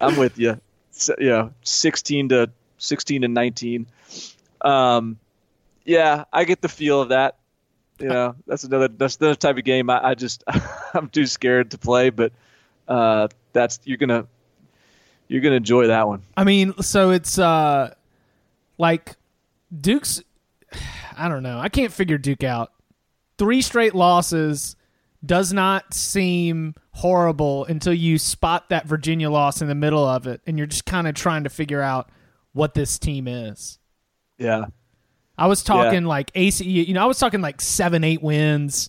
I'm with you. So, yeah, sixteen to sixteen to nineteen. Um, yeah, I get the feel of that. You know, that's another that's another type of game. I, I just I'm too scared to play, but uh, that's you're gonna you're gonna enjoy that one. I mean, so it's uh, like Duke's. I don't know. I can't figure Duke out. Three straight losses does not seem horrible until you spot that Virginia loss in the middle of it, and you're just kind of trying to figure out what this team is. Yeah. I was talking yeah. like AC, you know, I was talking like seven, eight wins,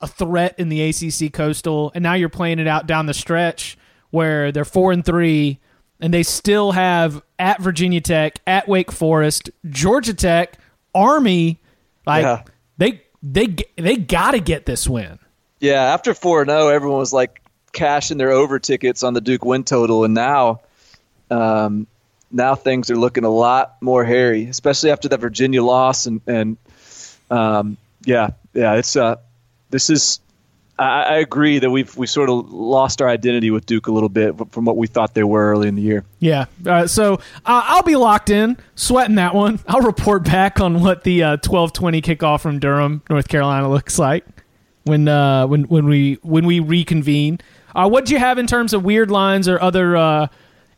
a threat in the ACC Coastal, and now you're playing it out down the stretch where they're four and three, and they still have at Virginia Tech, at Wake Forest, Georgia Tech, Army. Like yeah. they they they got to get this win. Yeah, after four and zero, oh, everyone was like cashing their over tickets on the Duke win total, and now, um, now things are looking a lot more hairy, especially after that Virginia loss, and and um, yeah, yeah, it's uh, this is I, I, agree that we've we sort of lost our identity with Duke a little bit from what we thought they were early in the year. Yeah, uh, so uh, I'll be locked in, sweating that one. I'll report back on what the uh, twelve twenty kickoff from Durham, North Carolina, looks like when uh, when when we when we reconvene. Uh, what do you have in terms of weird lines or other uh,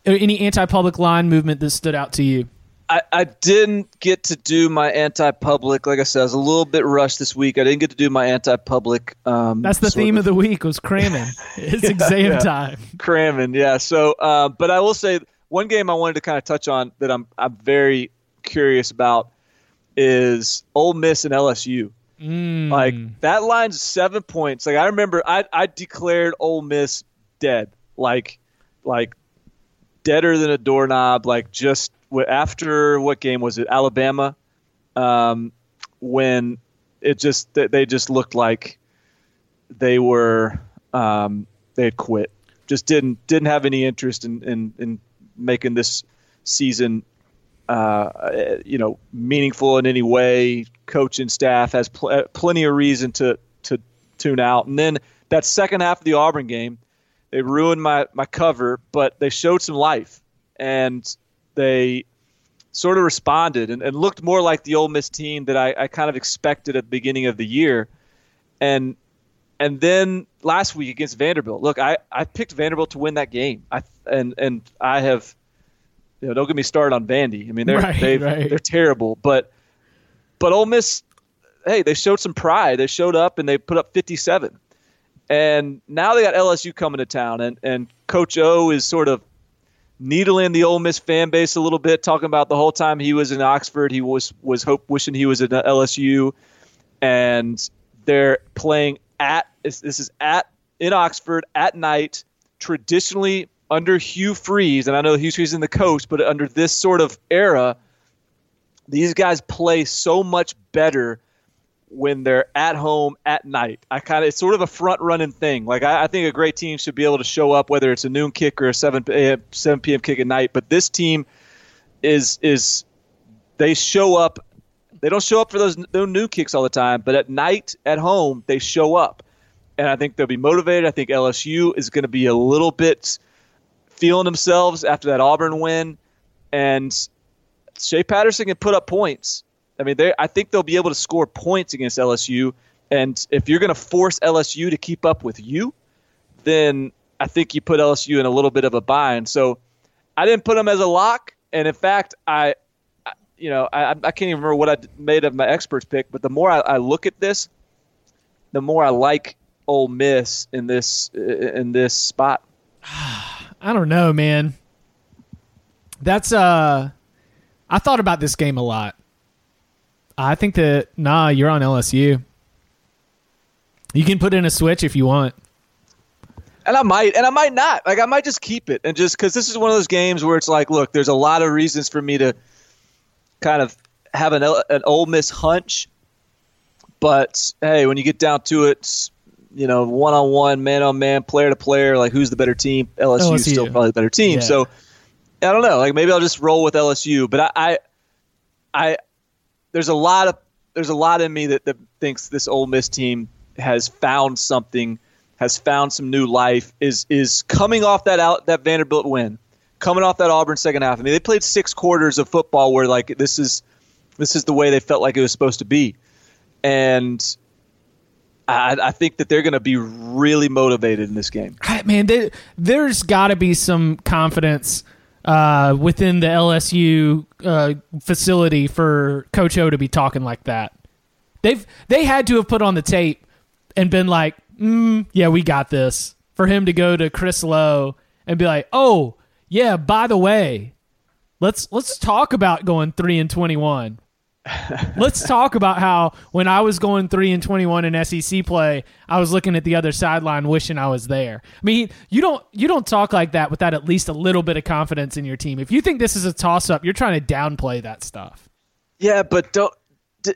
any anti-public line movement that stood out to you? I, I didn't get to do my anti-public. Like I said, I was a little bit rushed this week. I didn't get to do my anti-public. Um, That's the theme of, of, the week was cramming. it's yeah, exam yeah. time. Cramming, yeah. So, uh, but I will say one game I wanted to kind of touch on that I'm I'm very curious about is Ole Miss and LSU. Mm. Like that line's seven points. Like I remember, I I declared Ole Miss dead. Like like deader than a doorknob. Like just after what game was it? Alabama, um, when it just they just looked like they were um, they had quit. Just didn't didn't have any interest in in, in making this season uh, you know meaningful in any way. Coaching staff has pl- plenty of reason to to tune out. And then that second half of the Auburn game, they ruined my my cover, but they showed some life and they sort of responded and, and looked more like the Ole Miss team that I, I kind of expected at the beginning of the year. And and then last week against Vanderbilt, look, I, I picked Vanderbilt to win that game. I and and I have you know, don't get me started on Vandy. I mean, they're right, right. they're terrible, but but Ole Miss, hey, they showed some pride. They showed up and they put up 57, and now they got LSU coming to town, and and Coach O is sort of needling the Ole Miss fan base a little bit, talking about the whole time he was in Oxford, he was was hope wishing he was at LSU, and they're playing at this is at in Oxford at night, traditionally under Hugh Freeze, and I know Hugh Freeze in the coach, but under this sort of era, these guys play so much better when they're at home at night. I kind of it's sort of a front running thing. Like I, I, think a great team should be able to show up whether it's a noon kick or a seven a.m. Eh, seven p.m. kick at night. But this team is is they show up. They don't show up for those those noon kicks all the time, but at night at home they show up, and I think they'll be motivated. I think LSU is going to be a little bit feeling themselves after that Auburn win, and Shea Patterson can put up points I mean, they I think they'll be able to score points against LSU. And if you're going to force LSU to keep up with you, then I think you put LSU in a little bit of a bind. So I didn't put them as a lock. And in fact, I, you know, I, I can't even remember what I made of my experts pick. But the more I, I look at this, the more I like Ole Miss in this in this spot. I don't know, man. That's uh, I thought about this game a lot. I think that nah, you're on LSU. You can put in a switch if you want. and I might, and I might not. Like I might just keep it, and just because this is one of those games where it's like, look, there's a lot of reasons for me to kind of have an an Ole Miss hunch, but hey, when you get down to it, you know, one on one, man on man, player to player, like who's the better team? LSU is LSU. still probably the better team. Yeah. So I don't know. Like maybe I'll just roll with LSU, but I, I, I there's a lot of there's a lot in me that, that thinks this Ole Miss team has found something, has found some new life, is is coming off that out that Vanderbilt win, coming off that Auburn second half. I mean, they played six quarters of football where like this is this is the way they felt like it was supposed to be, and I, I think that they're going to be really motivated in this game. Man, there, there's got to be some confidence uh, within the LSU uh, facility for Coach O to be talking like that. They've they had to have put on the tape and been like, mm, "Yeah, we got this." For him to go to Chris Low and be like, "Oh, yeah, by the way, let's let's talk about going three and twenty one." Let's talk about how when I was going three and twenty one in SEC play, I was looking at the other sideline, wishing I was there. I mean, you don't you don't talk like that without at least a little bit of confidence in your team. If you think this is a toss up, you're trying to downplay that stuff. Yeah, but don't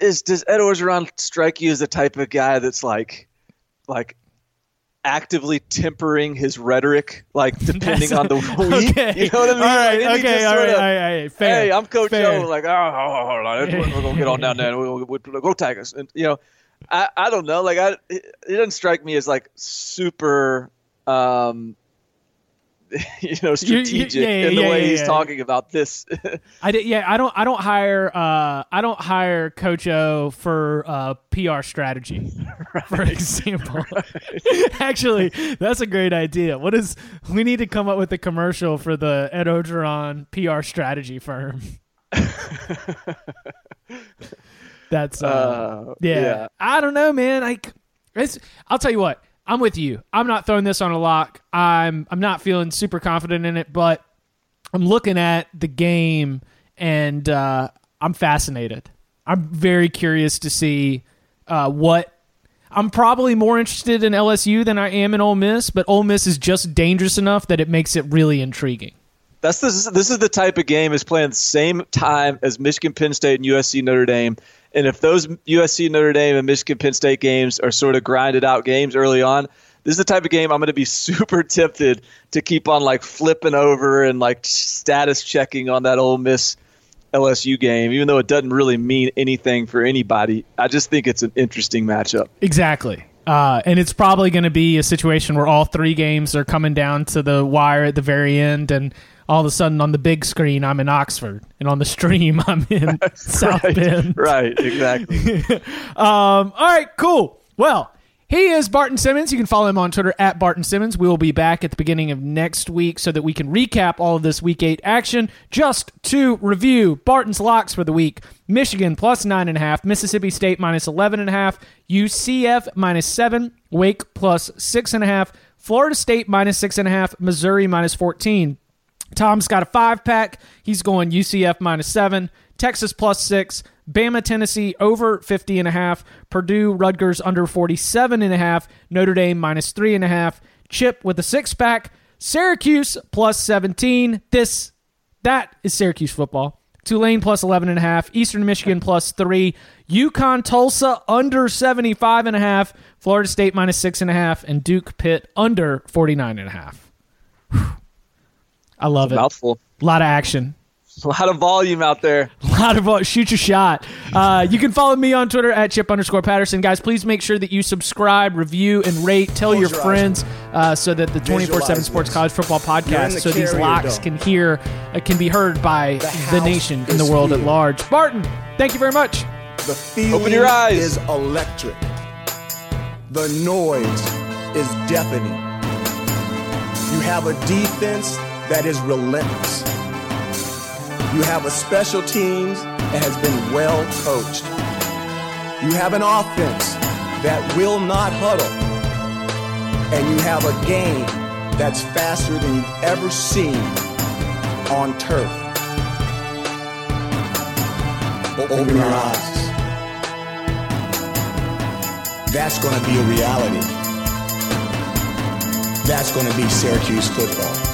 is does Ed Orgeron strike you as the type of guy that's like like actively tempering his rhetoric, like depending on the week? Okay. You know what I mean? All right. Like, okay. All right. of, all right. All right. Fair. Hey, I'm Coach Fair. Joe. Like, oh, oh, let's- we're gonna get on down there. We'll, we'll, we'll go tag us. And you know, I, I don't know. Like, I it, it doesn't strike me as like super, um, you know, you- strategic yeah, yeah, in the yeah, way he's talking about this. I did, yeah, I don't I don't hire uh I don't hire Coach O for uh PR strategy, for example. Actually, that's a great idea. What is we need to come up with a commercial for the Ed Orgeron PR strategy firm. that's uh, Uh, yeah. I don't know, man. Like, it's, I'll tell you what. I'm with you. I'm not throwing this on a lock. I'm I'm not feeling super confident in it, but I'm looking at the game and uh, I'm fascinated. I'm very curious to see uh, what. I'm probably more interested in LSU than I am in Ole Miss, but Ole Miss is just dangerous enough that it makes it really intriguing. That's this. This is the type of game is playing the same time as Michigan, Penn State, and USC Notre Dame. And if those USC Notre Dame and Michigan Penn State games are sort of grinded out games early on, this is the type of game I'm going to be super tempted to keep on like flipping over and like status checking on that Ole Miss LSU game, even though it doesn't really mean anything for anybody. I just think it's an interesting matchup. Exactly. Uh, and it's probably going to be a situation where all three games are coming down to the wire at the very end, and all of a sudden on the big screen I'm in Oxford, and on the stream I'm in South right, Bend. right, exactly. Um, all right, cool. Well, he is Barton Simmons. You can follow him on Twitter at Barton Simmons. We will be back at the beginning of next week so that we can recap all of this week eight action. Just to review Barton's locks for the week Michigan plus nine and a half, Mississippi State minus 11 and a half, UCF minus seven, Wake plus six and a half, Florida State minus six and a half, Missouri minus 14. Tom's got a five pack. He's going UCF minus seven, Texas plus six, Bama, Tennessee over 50 and a half, Purdue, Rutgers under 47 and a half, Notre Dame minus three and a half, Chip with a six pack, Syracuse plus 17. This, that is Syracuse football. Tulane plus 11 and a half, Eastern Michigan plus three, UConn Tulsa under 75 and a half, Florida State minus six and a half, and Duke Pitt under 49 and a half. Whew. I love it. Mouthful. A lot of action. A lot of volume out there. A lot of uh, shoot your shot. Uh, you can follow me on Twitter at chip underscore Patterson. Guys, please make sure that you subscribe, review, and rate. Tell your your friends uh, so that the 24 7 Sports this. College Football podcast, the so these locks dome. can hear, uh, can be heard by the, house nation and the world at large. Barton, thank you very much. The feeling your eyes. is electric. The noise is deafening. You have a defense that is relentless. You have a special teams that has been well coached. You have an offense that will not huddle. And you have a game that's faster than you've ever seen on turf. Open your eyes. That's going to be a reality. that's going to be Syracuse football.